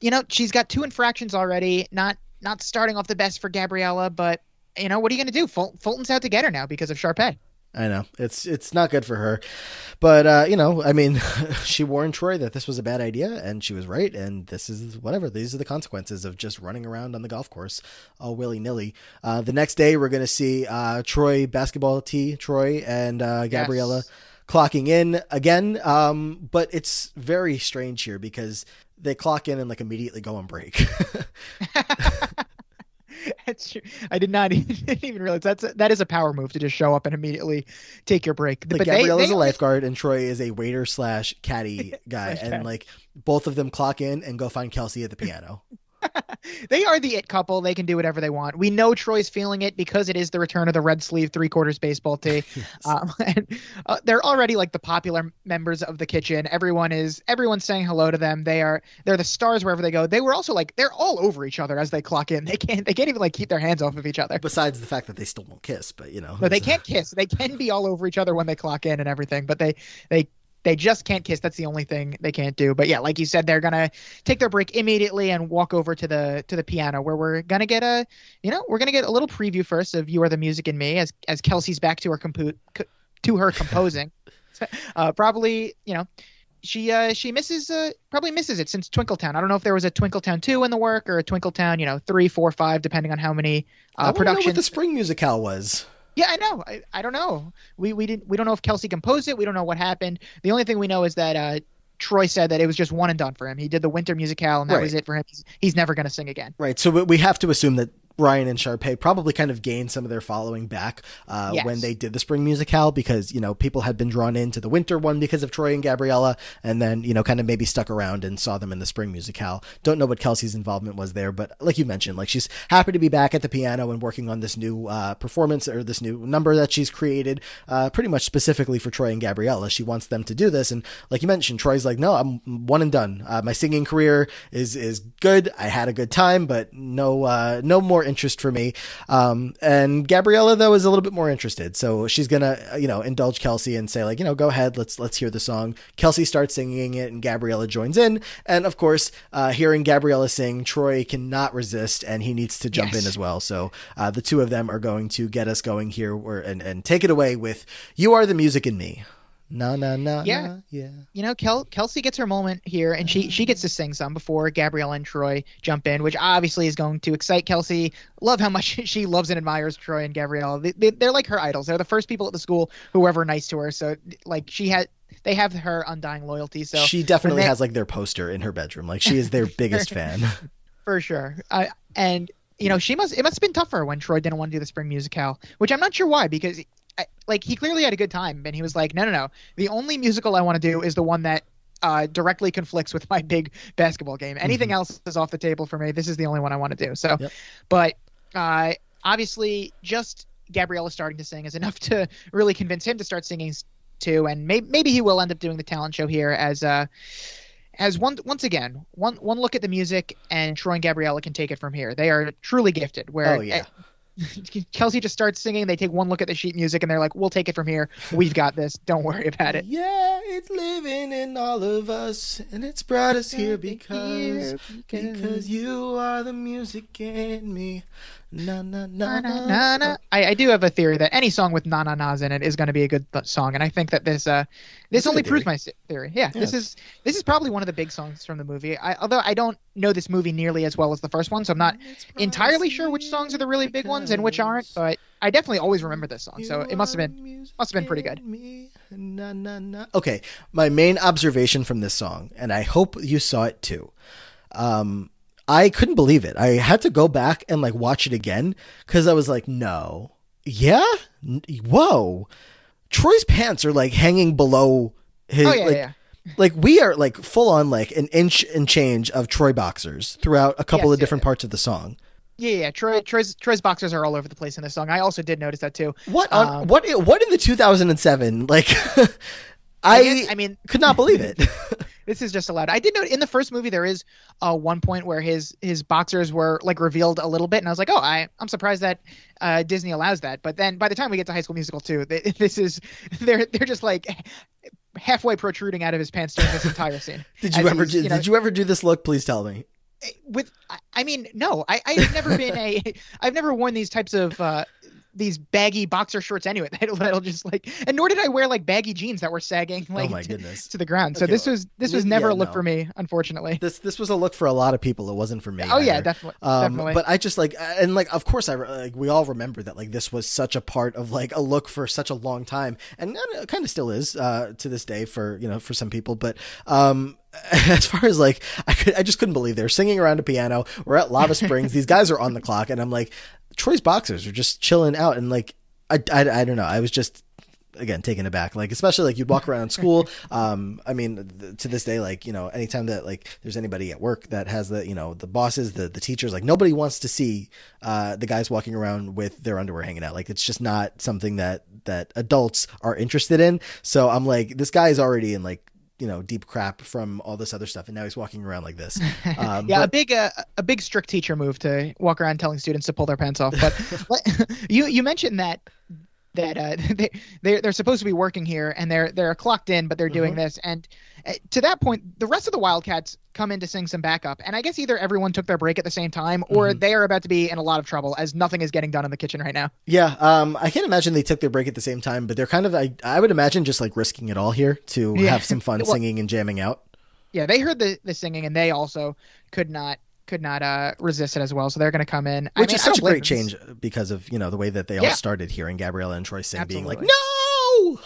Speaker 2: you know, she's got two infractions already. Not not starting off the best for Gabriella, but you know what are you going to do? Ful- Fulton's out to get her now because of Sharpay.
Speaker 1: I know it's it's not good for her, but uh, you know, I mean, she warned Troy that this was a bad idea, and she was right. And this is whatever. These are the consequences of just running around on the golf course all willy nilly. Uh, the next day, we're going to see uh, Troy basketball T Troy and uh, Gabriella. Yes. Clocking in again, um, but it's very strange here because they clock in and like immediately go on break.
Speaker 2: that's true. I did not even, even realize that's a, that is a power move to just show up and immediately take your break.
Speaker 1: But, but Gabrielle is a lifeguard and Troy is a waiter slash caddy guy, and like both of them clock in and go find Kelsey at the piano.
Speaker 2: they are the it couple. They can do whatever they want. We know Troy's feeling it because it is the return of the red sleeve three quarters baseball tee. yes. um, and uh, they're already like the popular members of the kitchen. Everyone is everyone's saying hello to them. They are they're the stars wherever they go. They were also like they're all over each other as they clock in. They can't they can't even like keep their hands off of each other.
Speaker 1: Besides the fact that they still won't kiss, but you know,
Speaker 2: no, they can't kiss. They can be all over each other when they clock in and everything, but they they they just can't kiss. That's the only thing they can't do. But yeah, like you said, they're gonna take their break immediately and walk over to the to the piano where we're gonna get a, you know, we're gonna get a little preview first of "You Are the Music in Me" as as Kelsey's back to her compo- to her composing. uh, probably, you know, she uh, she misses uh, probably misses it since Twinkle Towne. I don't know if there was a Twinkle Towne two in the work or a Twinkle Towne, you know, three, four, five, depending on how many uh, productions.
Speaker 1: Know what the spring musicale was.
Speaker 2: Yeah, I know. I, I don't know. We we didn't we don't know if Kelsey composed it. We don't know what happened. The only thing we know is that uh, Troy said that it was just one and done for him. He did the winter musicale, and that right. was it for him. He's, he's never going to sing again.
Speaker 1: Right. So we have to assume that Ryan and Sharpay probably kind of gained some of their following back uh, yes. when they did the spring musicale because you know people had been drawn into the winter one because of Troy and Gabriella, and then you know kind of maybe stuck around and saw them in the spring musicale. Don't know what Kelsey's involvement was there, but like you mentioned, like she's happy to be back at the piano and working on this new uh, performance or this new number that she's created, uh, pretty much specifically for Troy and Gabriella. She wants them to do this, and like you mentioned, Troy's like, no, I'm one and done. Uh, my singing career is is good. I had a good time, but no uh, no more interest for me. Um, and Gabriella though is a little bit more interested, so she's gonna you know indulge Kelsey and say like you know go ahead, let's let's hear the song. Kelsey starts singing it, and Gabriella joins in, and of course, uh, hearing Gabriella sing, Troy cannot resist, and he needs to jump yes. in as well. So uh, the two of them are going to get us going here, and and take it away with "You Are the Music in Me." No, no, no,
Speaker 2: yeah,
Speaker 1: no, yeah.
Speaker 2: You know, Kel- Kelsey gets her moment here, and she she gets to sing some before Gabrielle and Troy jump in, which obviously is going to excite Kelsey. Love how much she loves and admires Troy and Gabrielle. They, they, they're like her idols. They're the first people at the school who were ever nice to her. So like she had they have her undying loyalty. So
Speaker 1: she definitely they, has like their poster in her bedroom. Like she is their biggest fan.
Speaker 2: For sure. I, and you know, she must it must have been tougher when Troy didn't want to do the spring musicale, which I'm not sure why because like he clearly had a good time, and he was like, no, no, no. The only musical I want to do is the one that uh, directly conflicts with my big basketball game. Anything mm-hmm. else is off the table for me. This is the only one I want to do. So, yep. but uh, obviously, just Gabriella starting to sing is enough to really convince him to start singing too, and may- maybe he will end up doing the talent show here as uh, as one once again one one look at the music, and Troy and Gabriella can take it from here. They are truly gifted. Where
Speaker 1: oh, yeah
Speaker 2: Kelsey just starts singing. They take one look at the sheet music and they're like, "We'll take it from here. We've got this. Don't worry about it."
Speaker 1: Yeah, it's living in all of us, and it's brought us here because because you are the music in me. Na na na
Speaker 2: na na. na. I, I do have a theory that any song with na na na's in it is going to be a good th- song, and I think that this uh this only proves my theory. Yeah, this is this is probably one of the big songs from the movie. I, although I don't know this movie nearly as well as the first one, so I'm not entirely sure which songs are the really big ones and which aren't. But I definitely always remember this song, so it must have been must have been pretty good.
Speaker 1: Na, na, na. Okay, my main observation from this song, and I hope you saw it too. Um, I couldn't believe it. I had to go back and like watch it again because I was like, no, yeah, whoa, Troy's pants are like hanging below his.
Speaker 2: Oh, yeah,
Speaker 1: like,
Speaker 2: yeah.
Speaker 1: like we are like full on like an inch and change of Troy boxers throughout a couple
Speaker 2: Yes,
Speaker 1: of different
Speaker 2: yeah.
Speaker 1: parts of the song.
Speaker 2: Yeah, yeah. Troy, Troy's, Troy's boxers are all over the place in this song. I also did notice that too.
Speaker 1: What on
Speaker 2: Um,
Speaker 1: what what in the 2007 like
Speaker 2: I,
Speaker 1: I
Speaker 2: I mean,
Speaker 1: could not believe it.
Speaker 2: this is just allowed. I did note in the first movie there is uh, one point where his his boxers were like revealed a little bit, and I was like, oh, I I'm surprised that uh, Disney allows that. But then by the time we get to High School Musical two, they, this is they're they're just like halfway protruding out of his pants during this entire scene.
Speaker 1: did you ever do,
Speaker 2: you know-
Speaker 1: did you ever do this look? Please tell me.
Speaker 2: with I- I mean no I I've never been a I've never worn these types of uh these baggy boxer shorts anyway that'll, that'll just like and nor did I wear like baggy jeans that were sagging like
Speaker 1: oh
Speaker 2: to, to the ground. So
Speaker 1: Okay,
Speaker 2: this was this was
Speaker 1: yeah,
Speaker 2: never a look
Speaker 1: no.
Speaker 2: for me unfortunately.
Speaker 1: This this was a look for a lot of people. It wasn't for me.
Speaker 2: oh yeah definitely
Speaker 1: Um,
Speaker 2: definitely.
Speaker 1: but I just like and like of course I like we all remember that like this was such a part of like a look for such a long time. And it kind of still is uh to this day for you know for some people. But um as far as like I could I just couldn't believe they're singing around a piano. We're at Lava Springs. These guys are on the clock. And I'm like Troy's boxers are just chilling out and like I I, I don't know. I was just again taken aback. Like especially like you'd walk around school um i mean th- to this day like you know anytime that like there's anybody at work that has the you know the bosses the the teachers like nobody wants to see uh the guys walking around with their underwear hanging out. Like it's just not something that that adults are interested in. So i'm like this guy is already in like you know deep crap from all this other stuff and now he's walking around like this um
Speaker 2: yeah, a big uh, a big strict teacher move to walk around telling students to pull their pants off. But you you mentioned that that uh, they they they're supposed to be working here and they're they're clocked in, but they're doing
Speaker 1: Mm-hmm.
Speaker 2: this. And to that point, the rest of the Wildcats come in to sing some backup. And I guess either everyone took their break at the same time, or
Speaker 1: Mm-hmm.
Speaker 2: they are about to be in a lot of trouble as nothing is getting done in the kitchen right now.
Speaker 1: Yeah, um, I can't imagine they took their break at the same time, but they're kind of, I, I would imagine, just like risking it all here to
Speaker 2: Yeah.
Speaker 1: have some fun
Speaker 2: Well-
Speaker 1: singing and jamming out.
Speaker 2: Yeah, they heard the the singing and they also could not could not uh, resist it as well. So they're going to come in, I
Speaker 1: Which
Speaker 2: mean,
Speaker 1: is such a great change because of you know the way that they all started hearing Gabriella and Troy sing, being like, "No,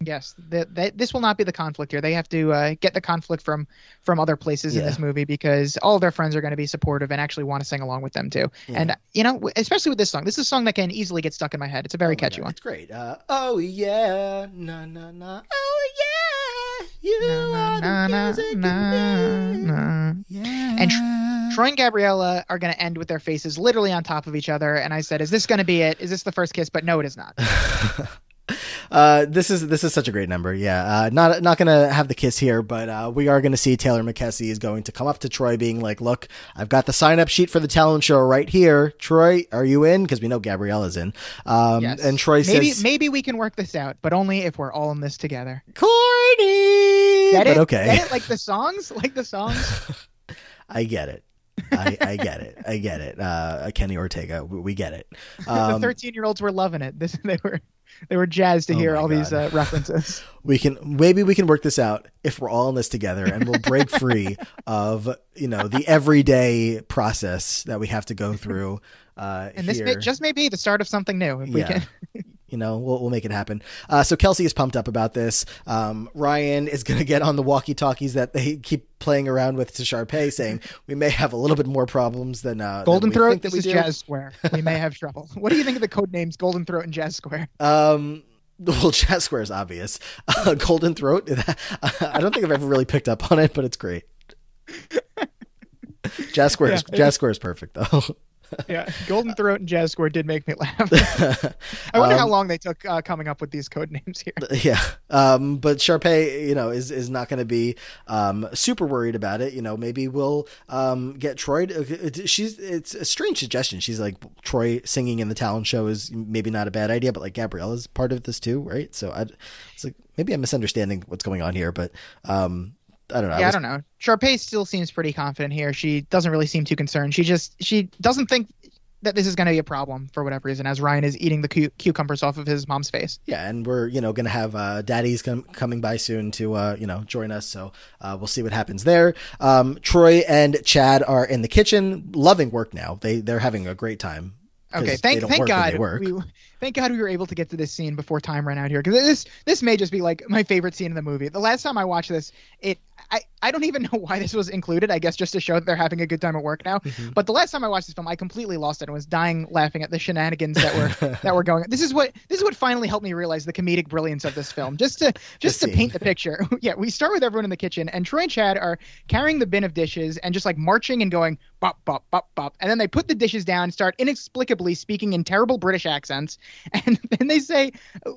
Speaker 2: Yes, that that this will not be the conflict here. They have to uh, get the conflict from from other places in this movie because all their friends are going to be supportive and actually want to sing along with them too.
Speaker 1: Yeah.
Speaker 2: And you know, especially with this song, this is a song that can easily get stuck in my head. It's a very
Speaker 1: Oh
Speaker 2: catchy
Speaker 1: God,
Speaker 2: one.
Speaker 1: It's great. Uh, oh yeah, na na na. Oh yeah, you
Speaker 2: Na,
Speaker 1: are
Speaker 2: na,
Speaker 1: the
Speaker 2: na,
Speaker 1: music
Speaker 2: na,
Speaker 1: me.
Speaker 2: na.
Speaker 1: Yeah.
Speaker 2: And Troy and Gabriella are going to end with their faces literally on top of each other. And I said, "Is this going to be it? Is this the first kiss?" But no, it is not.
Speaker 1: Uh, this is this is such a great number. Yeah, uh, not not gonna have the kiss here, but uh, we are gonna see Taylor McKessie is going to come up to Troy, being like, "Look, I've got the sign up sheet for the talent show right here. Troy, are you in? Because we know Gabriella's in." Um,
Speaker 2: Yes.
Speaker 1: And Troy
Speaker 2: maybe
Speaker 1: says,
Speaker 2: maybe we can work this out, but only if we're all in this together.
Speaker 1: "Corny,"
Speaker 2: Get
Speaker 1: but
Speaker 2: it?
Speaker 1: okay,
Speaker 2: Get it? Like the songs, like the songs.
Speaker 1: I get it. I, I get it. I get it. Uh, Kenny Ortega, we, we get it.
Speaker 2: the
Speaker 1: Um,
Speaker 2: 13 year olds were loving it. This they were they were jazzed to
Speaker 1: Oh
Speaker 2: hear all these uh, references.
Speaker 1: we can maybe we can work this out if we're all in this together and we'll break free of you know the everyday process that we have to go through uh
Speaker 2: And this may, just may be the start of something new. If we
Speaker 1: Yeah.
Speaker 2: can.
Speaker 1: you know we'll, we'll make it happen uh so Kelsi is pumped up about this um ryan is gonna get on the walkie talkies that they keep playing around with to Sharpay saying we may have a little bit more problems than uh
Speaker 2: Golden
Speaker 1: than we
Speaker 2: Throat.
Speaker 1: think that
Speaker 2: This
Speaker 1: we
Speaker 2: is
Speaker 1: do.
Speaker 2: Jazz Square. We may have trouble. What do you think of the code names Golden Throat and Jazz Square?
Speaker 1: Um, well, Jazz Square is obvious. Uh, Golden Throat. I don't think I've ever really picked up on it, but it's great. Jazz Square. Is, Jazz Square is perfect though.
Speaker 2: yeah, Golden Throat and Jazz Square did make me laugh. I wonder um, how long they took uh, coming up with these code names here.
Speaker 1: Yeah, um, but Sharpay, you know, is is not going to be um, super worried about it. You know, maybe we'll um, get Troy. To, she's it's a strange suggestion. She's like Troy singing in the talent show is maybe not a bad idea, but like Gabrielle is part of this too, right? So I, it's like maybe I'm misunderstanding what's going on here, but um, I don't know.
Speaker 2: Yeah, I, was... I, don't know. Sharpay still seems pretty confident here. She doesn't really seem too concerned. She just she doesn't think that this is going to be a problem for whatever reason as Ryan is eating the cu- cucumbers off of his mom's face.
Speaker 1: Yeah, and we're you know going to have uh, Daddy's com- coming by soon to uh, you know join us, so uh, we'll see what happens there. Um, Troy and Chad are in the kitchen, loving work now. They they're having a great time.
Speaker 2: Okay, thank thank God we thank God we were able to get to this scene before time ran out here because this this may just be like my favorite scene in the movie. The last time I watched this, it I, I don't even know why this was included. I guess just to show that they're having a good time at work now. Mm-hmm. But the last time I watched this film, I completely lost it and was dying laughing at the shenanigans that were that were going. This is what this is what finally helped me realize the comedic brilliance of this film. Just to just to paint the picture. yeah, we start with everyone in the kitchen, and Troy and Chad are carrying the bin of dishes and just like marching and going bop bop bop bop, and then they put the dishes down, and start inexplicably speaking in terrible British accents, and then they say,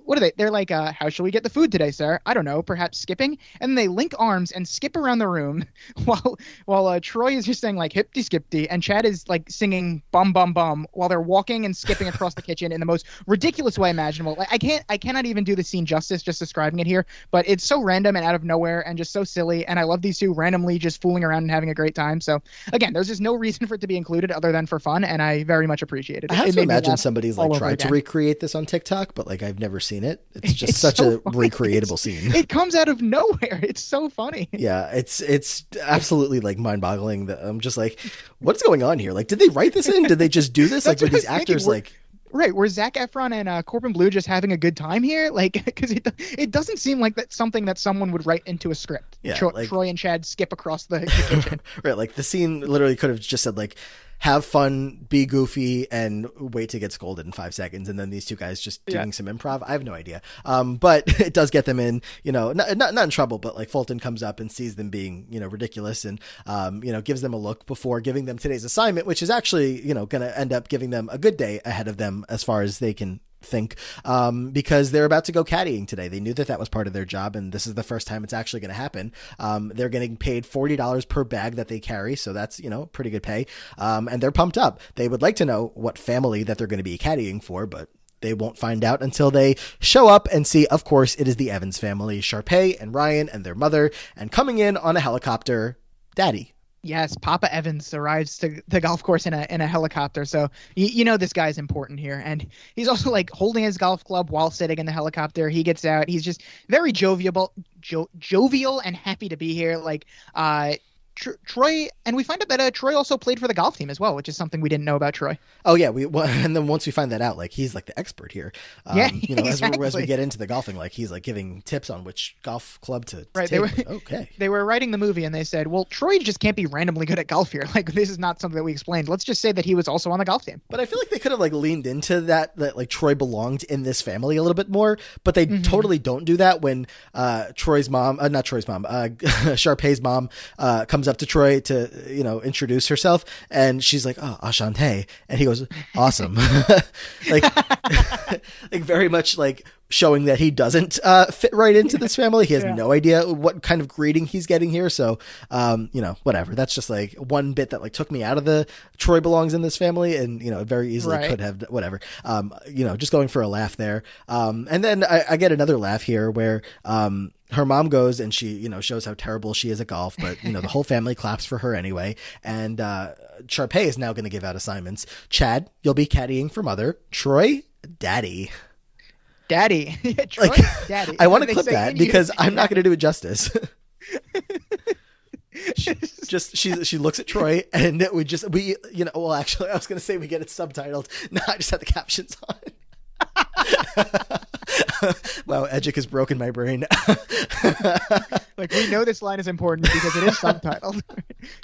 Speaker 2: "What are they?" They're like, uh, "How shall we get the food today, sir?" I don't know, perhaps skipping, and then they link arms and skip around the room while while uh, Troy is just saying like hippity skippity and Chad is like singing bum bum bum while they're walking and skipping across the kitchen in the most ridiculous way imaginable. Like I can't I cannot even do the scene justice just describing it here, but it's so random and out of nowhere and just so silly and I love these two randomly just fooling around and having a great time. So again, there's just no reason for it to be included other than for fun and I very much appreciate it.
Speaker 1: I have
Speaker 2: it
Speaker 1: to imagine somebody's like tried to recreate this on TikTok, but like I've never seen it. It's just it's such so a funny. recreatable scene.
Speaker 2: It comes out of nowhere. It's so funny.
Speaker 1: Yeah, it's it's absolutely like mind-boggling. That I'm just like, what's going on here? Like, did they write this in? Did they just do this? like, were these actors like?
Speaker 2: Right, were Zac Efron and uh, Corbin Bleu just having a good time here? Like, because it it doesn't seem like that's something that someone would write into a script. Yeah, Tro- like, Troy and Chad skip across the, the kitchen.
Speaker 1: right, like the scene literally could have just said like, have fun, be goofy, and wait to get scolded in five seconds. And then these two guys just doing yeah. some improv. I have no idea. Um, but it does get them in, you know, not, not, not in trouble, but like Fulton comes up and sees them being, you know, ridiculous and, um, you know, gives them a look before giving them today's assignment, which is actually, you know, going to end up giving them a good day ahead of them as far as they can think um, because they're about to go caddying today. They knew that that was part of their job, and this is the first time it's actually going to happen. Um, they're getting paid forty dollars per bag that they carry, so that's you know pretty good pay. Um, and they're pumped up. They would like to know what family that they're going to be caddying for, but they won't find out until they show up and see, of course, it is the Evans family, Sharpay and Ryan and their mother, and coming in on a helicopter, Daddy.
Speaker 2: Yes, Papa Evans arrives to the golf course in a in a helicopter. So you, you know this guy's important here, and he's also like holding his golf club while sitting in the helicopter. He gets out. He's just very jovial, jo- jovial and happy to be here. Like uh, Troy, and we find out that uh, Troy also played for the golf team as well, which is something we didn't know about Troy.
Speaker 1: Oh yeah, we well, and then once we find that out, like he's like the expert here. Um, yeah, you know, exactly. as, we, as we get into the golfing, like he's like giving tips on which golf club to. Right. Take. They were okay.
Speaker 2: They were writing the movie, and they said, "Well, Troy just can't be randomly good at golf here. Like this is not something that we explained. Let's just say that he was also on the golf team."
Speaker 1: But I feel like they could have like leaned into that that like Troy belonged in this family a little bit more, but they mm-hmm. totally don't do that when uh, Troy's mom, uh, not Troy's mom, uh, Sharpay's mom, uh, comes up to Troy to you know introduce herself and she's like oh enchanté and he goes awesome. Like like very much like showing that he doesn't uh, fit right into this family. He has yeah. no idea what kind of greeting he's getting here. So um you know whatever. That's just like one bit that like took me out of the troy belongs in this family and you know very easily right. could have whatever. Um you know just going for a laugh there. Um and then I, I get another laugh here where um her mom goes and she, you know, shows how terrible she is at golf, but you know, the whole family claps for her anyway. And uh Sharpay is now going to give out assignments. Chad, you'll be caddying for mother. Troy, daddy.
Speaker 2: Daddy.
Speaker 1: Troy, like, daddy. I want to clip that because I'm not going to do it justice. she, just she she looks at Troy and we just we you know well actually I was gonna say we get it subtitled. No, I just had the captions on. wow, Edgic has broken my brain.
Speaker 2: like we know this line is important because it is subtitled.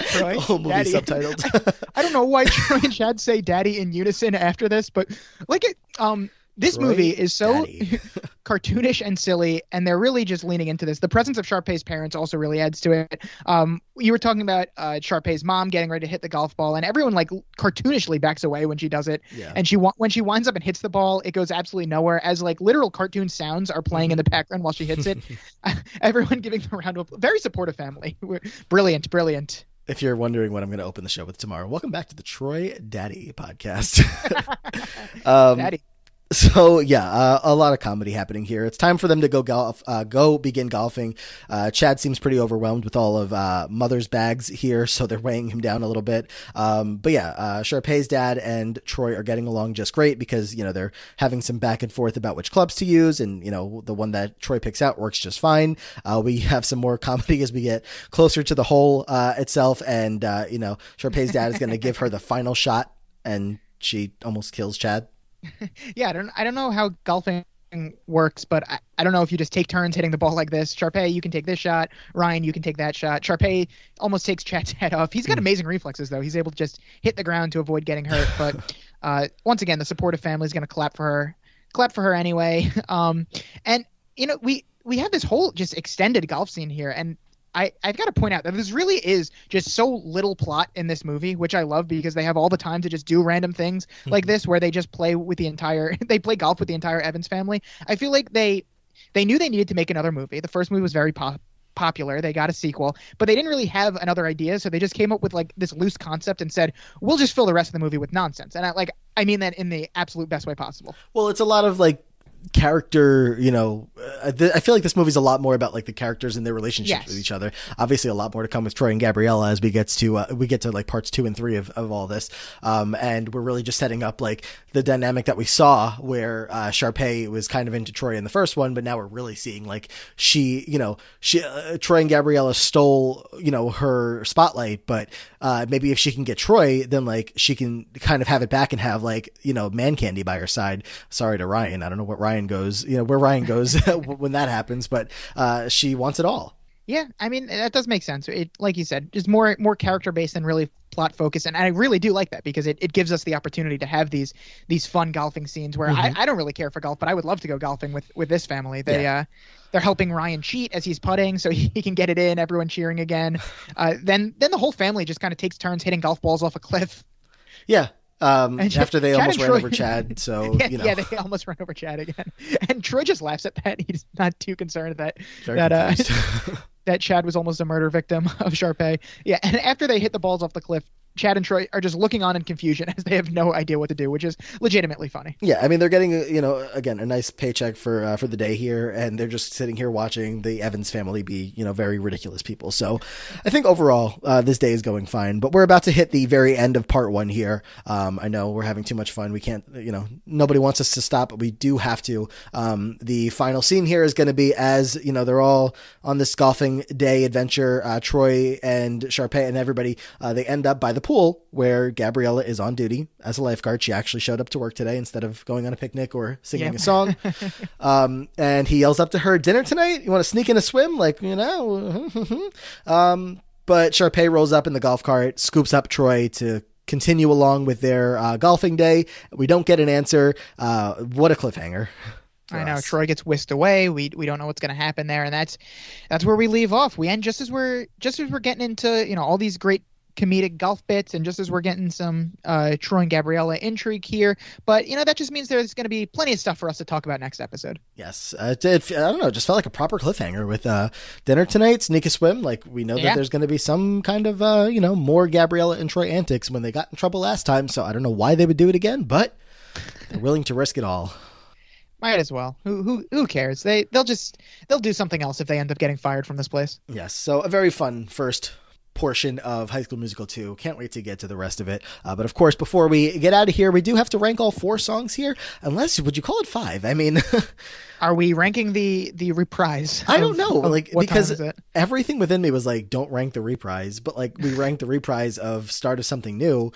Speaker 1: Troy, the whole movie Daddy. subtitled.
Speaker 2: I, I, don't know why Troy and Chad say "Daddy" in unison after this, but like it. Um, this movie is so cartoonish and silly, and they're really just leaning into this. The presence of Sharpay's parents also really adds to it. Um, you were talking about uh, Sharpay's mom getting ready to hit the golf ball, and everyone like cartoonishly backs away when she does it.
Speaker 1: Yeah.
Speaker 2: And she wa- when she winds up and hits the ball, it goes absolutely nowhere. As like literal cartoon sounds are playing in the background while she hits it. everyone giving the round of very supportive family. brilliant, brilliant.
Speaker 1: If you're wondering what I'm going to open the show with tomorrow, welcome back to the Troy Daddy podcast. um,
Speaker 2: Daddy.
Speaker 1: So yeah, uh, a lot of comedy happening here. It's time for them to go golf, uh, go begin golfing. Uh, Chad seems pretty overwhelmed with all of uh, mother's bags here, so they're weighing him down a little bit. Um, but yeah, uh, Sharpay's dad and Troy are getting along just great because you know they're having some back and forth about which clubs to use, and you know the one that Troy picks out works just fine. Uh, we have some more comedy as we get closer to the hole uh, itself, and uh, you know Sharpay's dad is going to give her the final shot, and she almost kills Chad.
Speaker 2: yeah, I don't I don't know how golfing works, but I, I don't know if you just take turns hitting the ball like this. Sharpay, you can take this shot. Ryan, you can take that shot. Sharpay almost takes Chad's head off. He's got
Speaker 1: Hmm.
Speaker 2: amazing reflexes though. He's able to just hit the ground to avoid getting hurt. But uh, once again, the supportive family is going to clap for her. Clap for her anyway. Um, and you know we we have this whole just extended golf scene here, and I, I've got to point out that this really is just so little plot in this movie, which I love because they have all the time to just do random things hmm. like this, where they just play with the entire, they play golf with the entire Evans family. I feel like they, they knew they needed to make another movie. The first movie was very pop, popular. They got a sequel, but they didn't really have another idea, so they just came up with like this loose concept and said, "We'll just fill the rest of the movie with nonsense." And I like, I mean that in the absolute best way possible.
Speaker 1: Well, it's a lot of like character, you know, uh, th- I feel like this movie's a lot more about like the characters and their relationships
Speaker 2: Yes.
Speaker 1: with each other. Obviously, a lot more to come with Troy and Gabriella as we get to uh, we get to like parts two and three of, of all this. Um, and we're really just setting up like the dynamic that we saw where uh, Sharpay was kind of into Troy in the first one, but now we're really seeing like she, you know, she uh, Troy and Gabriella stole you know her spotlight, but uh, maybe if she can get Troy, then like she can kind of have it back and have like you know man candy by her side. Sorry to Ryan, I don't know what Ryan goes, you know where Ryan goes when that happens, but uh, she wants it all.
Speaker 2: Yeah, I mean that does make sense. It, like you said, just more more character based than really plot focused, and I really do like that because it, it gives us the opportunity to have these these fun golfing scenes where I, I don't really care for golf, but I would love to go golfing with with this family. They uh they're helping Ryan cheat as he's putting so he can get it in. Everyone cheering again. Uh, then then the whole family just kind of takes turns hitting golf balls off a cliff.
Speaker 1: Yeah. Um,
Speaker 2: And
Speaker 1: after they
Speaker 2: Chad
Speaker 1: almost ran
Speaker 2: Troy-
Speaker 1: over Chad, so
Speaker 2: yeah,
Speaker 1: you know,
Speaker 2: yeah, they almost ran over Chad again, and Troy just laughs at that. He's not too concerned that
Speaker 1: very
Speaker 2: that uh, that Chad was almost a murder victim of Sharpay. Yeah, and after they hit the balls off the cliff, Chad and Troy are just looking on in confusion as they have no idea what to do, which is legitimately funny.
Speaker 1: Yeah, I mean they're getting you know again a nice paycheck for uh, for the day here, and they're just sitting here watching the Evans family be you know very ridiculous people. So I think overall uh, this day is going fine. But we're about to hit the very end of part one here. Um, I know we're having too much fun. We can't you know nobody wants us to stop, but we do have to. Um, the final scene here is going to be as you know they're all on this golfing day adventure. Uh, Troy and Sharpay and everybody uh, they end up by the pool where Gabriella is on duty as a lifeguard. She actually showed up to work today instead of going on a picnic or singing
Speaker 2: Yep.
Speaker 1: a song. um, and he yells up to her, "Dinner tonight? You want to sneak in a swim? Like you know?" um, but Sharpay rolls up in the golf cart, scoops up Troy to continue along with their uh, golfing day. We don't get an answer. Uh, what a cliffhanger!
Speaker 2: I know
Speaker 1: us.
Speaker 2: Troy gets whisked away. We we don't know what's going to happen there, and that's that's where we leave off. We end just as we're just as we're getting into you know all these great comedic golf bits, and just as we're getting some uh, Troy and Gabriella intrigue here. But you know that just means there's going to be plenty of stuff for us to talk about next episode.
Speaker 1: Yes, uh, it, it, I don't know. It just felt like a proper cliffhanger with uh, dinner tonight, sneak a swim. Like we know that there's going to be some kind of uh, you know more Gabriella and Troy antics when they got in trouble last time. So I don't know why they would do it again, but they're willing to risk it all.
Speaker 2: Might as well. Who who who cares? They they'll just they'll do something else if they end up getting fired from this place.
Speaker 1: Yes, so a very fun first portion of High School Musical 2. Can't wait to get to the rest of it. Uh, but of course, before we get out of here, we do have to rank all four songs here. Unless, would you call it five? I mean,
Speaker 2: Are we ranking the the reprise?
Speaker 1: I don't
Speaker 2: of-
Speaker 1: know,
Speaker 2: of
Speaker 1: like because everything within me was like, don't rank the reprise. But like we ranked the reprise of Start of Something New.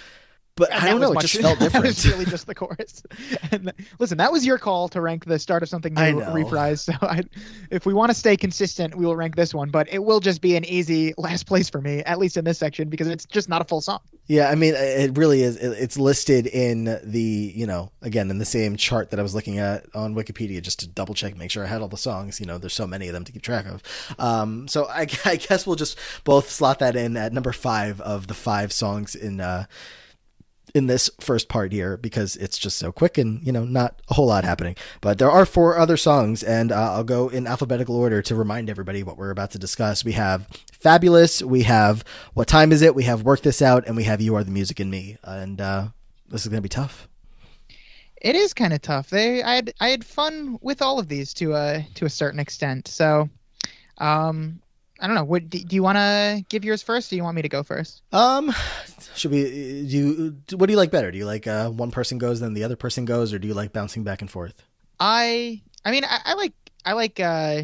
Speaker 1: But
Speaker 2: And
Speaker 1: I don't know. It just felt different.
Speaker 2: was really just the chorus. And listen, that was your call to rank the start of something new reprise. So I, if we want to stay consistent, we will rank this one. But it will just be an easy last place for me, at least in this section, because it's just not a full song.
Speaker 1: Yeah, I mean, it really is. It's listed in the, you know, again, in the same chart that I was looking at on Wikipedia just to double check, make sure I had all the songs. You know, there's so many of them to keep track of. Um, so I, I guess we'll just both slot that in at number five of the five songs in, uh, in this first part here because it's just so quick and you know not a whole lot happening but there are four other songs and uh, i'll go in alphabetical order to remind everybody what we're about to discuss we have fabulous we have what time is it we have work this out and we have you are the music in me and uh, this is gonna be tough
Speaker 2: It is kind of tough. They, I had, I had fun with all of these to a to a certain extent. So, um, I don't know. What do, you want to give yours first? Or do you want me to go first?
Speaker 1: um should we do you what do you like better do you like uh, one person goes then the other person goes or do you like bouncing back and forth
Speaker 2: I, I mean, I, I like, I like uh,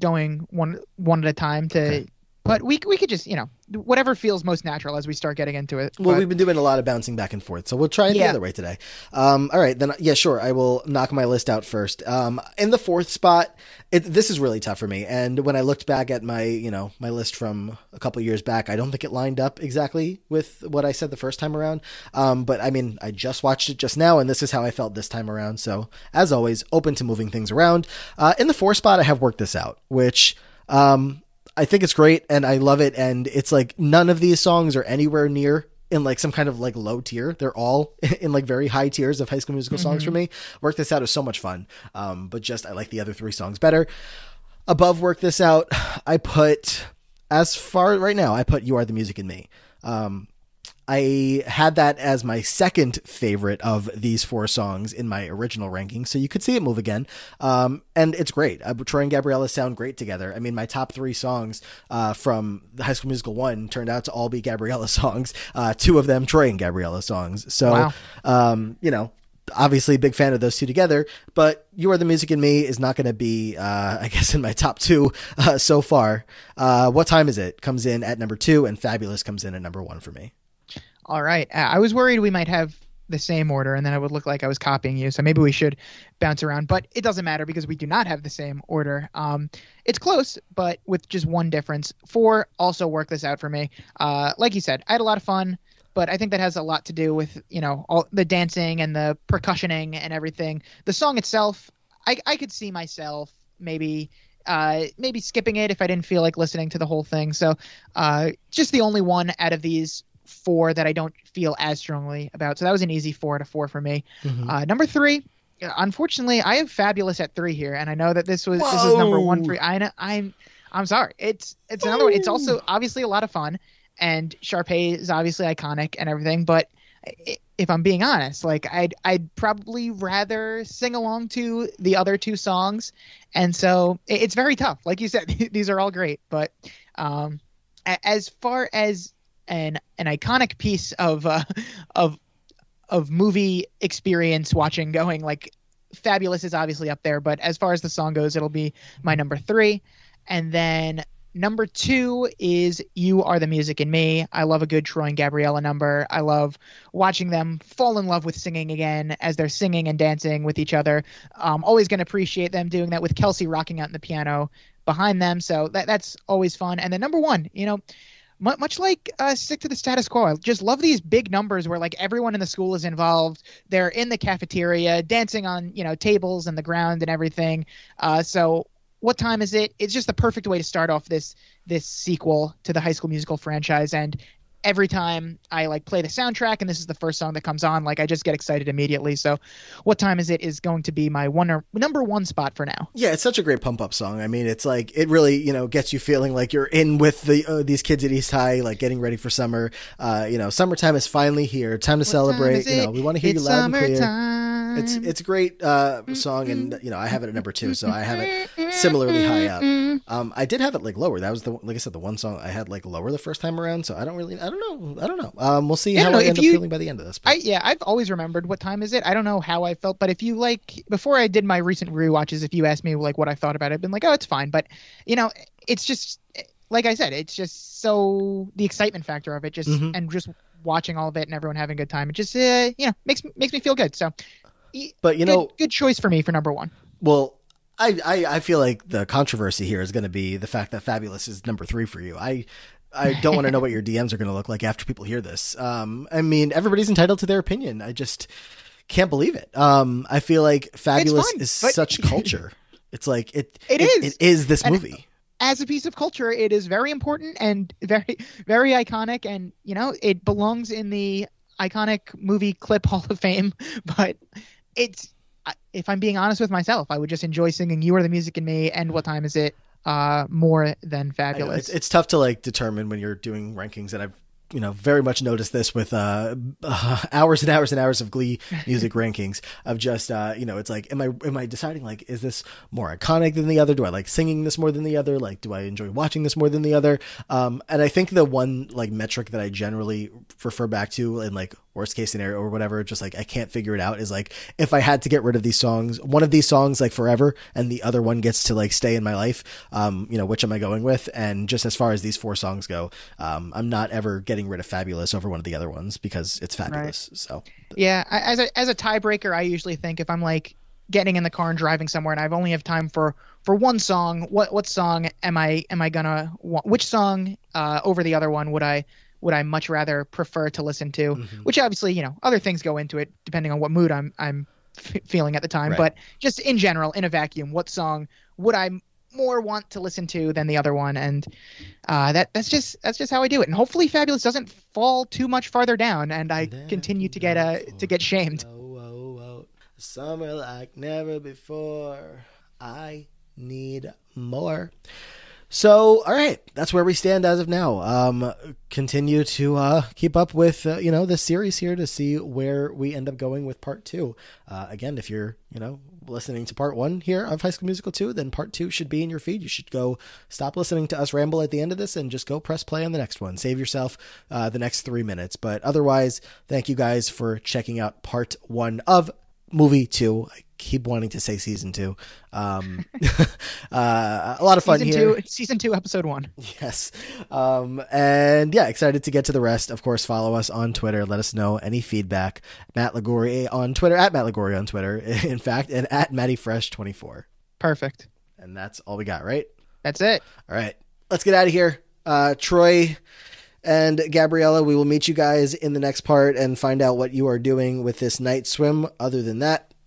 Speaker 2: going one one at a time to.
Speaker 1: Okay.
Speaker 2: But we we could just you know whatever feels most natural as we start getting into it.
Speaker 1: Well,
Speaker 2: But-
Speaker 1: we've been doing a lot of bouncing back and forth, so we'll try it the other way today. Um, all right, then, yeah, sure. I will knock my list out first. Um, in the fourth spot, it, this is really tough for me. And when I looked back at my, you know, my list from a couple years back, I don't think it lined up exactly with what I said the first time around. Um, but I mean, I just watched it just now, and this is how I felt this time around. So, as always, open to moving things around. Uh, in the fourth spot, I have worked this out, which. Um, I think it's great and I love it. And it's like none of these songs are anywhere near in like some kind of like low tier. They're all in like very high tiers of high school musical songs for me. Work This Out is so much fun. Um, but just I like the other three songs better. Above Work This Out, I put as far right now, I put You Are the Music in Me. Um, I had that as my second favorite of these four songs in my original ranking, so you could see it move again. Um, and it's great. Uh, Troy and Gabriella sound great together. I mean, my top three songs uh, from the High School Musical one turned out to all be Gabriella songs. Uh, two of them Troy and Gabriella songs. So,
Speaker 2: Wow.
Speaker 1: um, you know, obviously a big fan of those two together. But You Are the Music in Me is not going to be, uh, I guess, in my top two uh, so far. Uh, what time is it? Comes in at number two, and Fabulous comes in at number one for me.
Speaker 2: All right. I was worried we might have the same order and then it would look like I was copying you. So maybe we should bounce around, but it doesn't matter because we do not have the same order. Um, it's close, but with just one difference. Four also work this out for me. Uh, like you said, I had a lot of fun, but I think that has a lot to do with, you know, all the dancing and the percussioning and everything. The song itself, I, I could see myself maybe uh, maybe skipping it if I didn't feel like listening to the whole thing. So uh, just the only one out of these four that I don't feel as strongly about. So that was an easy four to four for me.
Speaker 1: Mhm.
Speaker 2: Uh, number three, unfortunately, I have Fabulous at three here, and I know that this was this is number one for I know I'm I'm sorry. It's it's another one. It's also obviously a lot of fun, and Sharpay is obviously iconic and everything. But if I'm being honest, like I'd I'd probably rather sing along to the other two songs, and so it's very tough. Like you said, these are all great, but um, as far as an an iconic piece of uh, of of movie experience watching going like fabulous is obviously up there but as far as the song goes it'll be my number three. And then number two is you are the music in me. I love a good troy and gabriella number. I love watching them fall in love with singing again as they're singing and dancing with each other. Um, always going to appreciate them doing that with Kelsi rocking out in the piano behind them. So that, that's always fun. And then number one you know much like uh, stick to the status quo. I just love these big numbers where like everyone in the school is involved. They're in the cafeteria, dancing on you know tables and the ground and everything. Uh, so what time is it? It's just the perfect way to start off this this sequel to the High School Musical franchise. And every time I like play the soundtrack and this is the first song that comes on, like I just get excited immediately. So what time is it is going to be my one or, number one spot for now.
Speaker 1: Yeah, it's such a great pump up song. I mean, it's like it really you know gets you feeling like you're in with the uh, these kids at East High, like getting ready for summer. Uh, you know, summertime is finally here. Time to celebrate. You know, we want to hear
Speaker 2: it's
Speaker 1: you loud and clear. It's it's a great uh, song, and you know I have it at number two, so I have it similarly high up. Um, I did have it like lower. That was the like I said, the one song I had like lower the first time around. So I don't really, I don't know, I don't know. Um, we'll see
Speaker 2: Yeah,
Speaker 1: how
Speaker 2: no,
Speaker 1: I end up feeling by the end of this. but-
Speaker 2: I yeah, I've always remembered what time is it. I don't know how I felt, but if you like before I did my recent rewatches, if you asked me like what I thought about it, I've been like, oh, it's fine. But you know, it's just like I said, it's just so the excitement factor of it just
Speaker 1: Mhm.
Speaker 2: and just watching all of it and everyone having a good time. It just uh, you know makes makes me feel good. So,
Speaker 1: but you
Speaker 2: good,
Speaker 1: know,
Speaker 2: good choice for me for number one.
Speaker 1: Well, I, I, I feel like the controversy here is going to be the fact that Fabulous is number three for you. I I don't want to know what your DMs are going to look like after people hear this. Um, I mean, everybody's entitled to their opinion. I just can't believe it. Um, I feel like Fabulous
Speaker 2: fine,
Speaker 1: is
Speaker 2: but-
Speaker 1: such culture. It's like it.
Speaker 2: It
Speaker 1: it
Speaker 2: is.
Speaker 1: It is this
Speaker 2: And-
Speaker 1: movie.
Speaker 2: As a piece of culture, it is very important and very very iconic, and you know it belongs in the iconic movie clip Hall of Fame. But it's if I'm being honest with myself, I would just enjoy singing "You Are the Music in Me" and "What Time Is It" uh, more than
Speaker 1: know,
Speaker 2: fabulous.
Speaker 1: it's, it's tough to like determine when you're doing rankings, and I've you know very much noticed this with uh, uh hours and hours and hours of Glee music rankings of just uh you know it's like am I am I deciding like is this more iconic than the other? Do I like singing this more than the other? Like do I enjoy watching this more than the other? Um, and I think the one like metric that I generally refer back to and like worst case scenario or whatever, just like I can't figure it out is like if I had to get rid of these songs, one of these songs like forever, and the other one gets to like stay in my life, um, you know, which am I going with? And just as far as these four songs go, um, I'm not ever getting rid of Fabulous over one of the other ones because it's fabulous. So
Speaker 2: Yeah, I- as a as a tiebreaker, I usually think if I'm like getting in the car and driving somewhere, and I've only have time for for one song, what what song am I am I gonna want? Which song uh, over the other one would I would I much rather prefer to listen to?
Speaker 1: Mhm.
Speaker 2: Which obviously, you know, other things go into it depending on what mood I'm I'm f- feeling at the time.
Speaker 1: Right.
Speaker 2: But just in general, in a vacuum, what song would I more want to listen to than the other one? And uh, that that's just that's just how I do it. And hopefully, Fabulous doesn't fall too much farther down, and I continue to get uh, to get shamed.
Speaker 1: Oh, oh, oh. Summer like never before. I need more. So, all right, that's where we stand as of now. Um, continue to uh, keep up with uh, you know this series here to see where we end up going with part two. Uh, again, if you're you know listening to part one here of High School Musical two, then part two should be in your feed. You should go stop listening to us ramble at the end of this and just go press play on the next one. Save yourself uh, the next three minutes. But otherwise, thank you guys for checking out part one of movie two. I keep wanting to say season two. Um, uh, a lot of fun
Speaker 2: season
Speaker 1: here.
Speaker 2: two, season two, episode one.
Speaker 1: Yes. Um, and yeah, excited to get to the rest. Of course, follow us on Twitter. Let us know any feedback. Matt Lagori on Twitter, at Matt Lagori on Twitter, in fact, and at MattyFresh24.
Speaker 2: Perfect.
Speaker 1: And that's all we got, right?
Speaker 2: That's it.
Speaker 1: All right. Let's get out of here. Uh, Troy and Gabriella, we will meet you guys in the next part and find out what you are doing with this night swim. Other than that,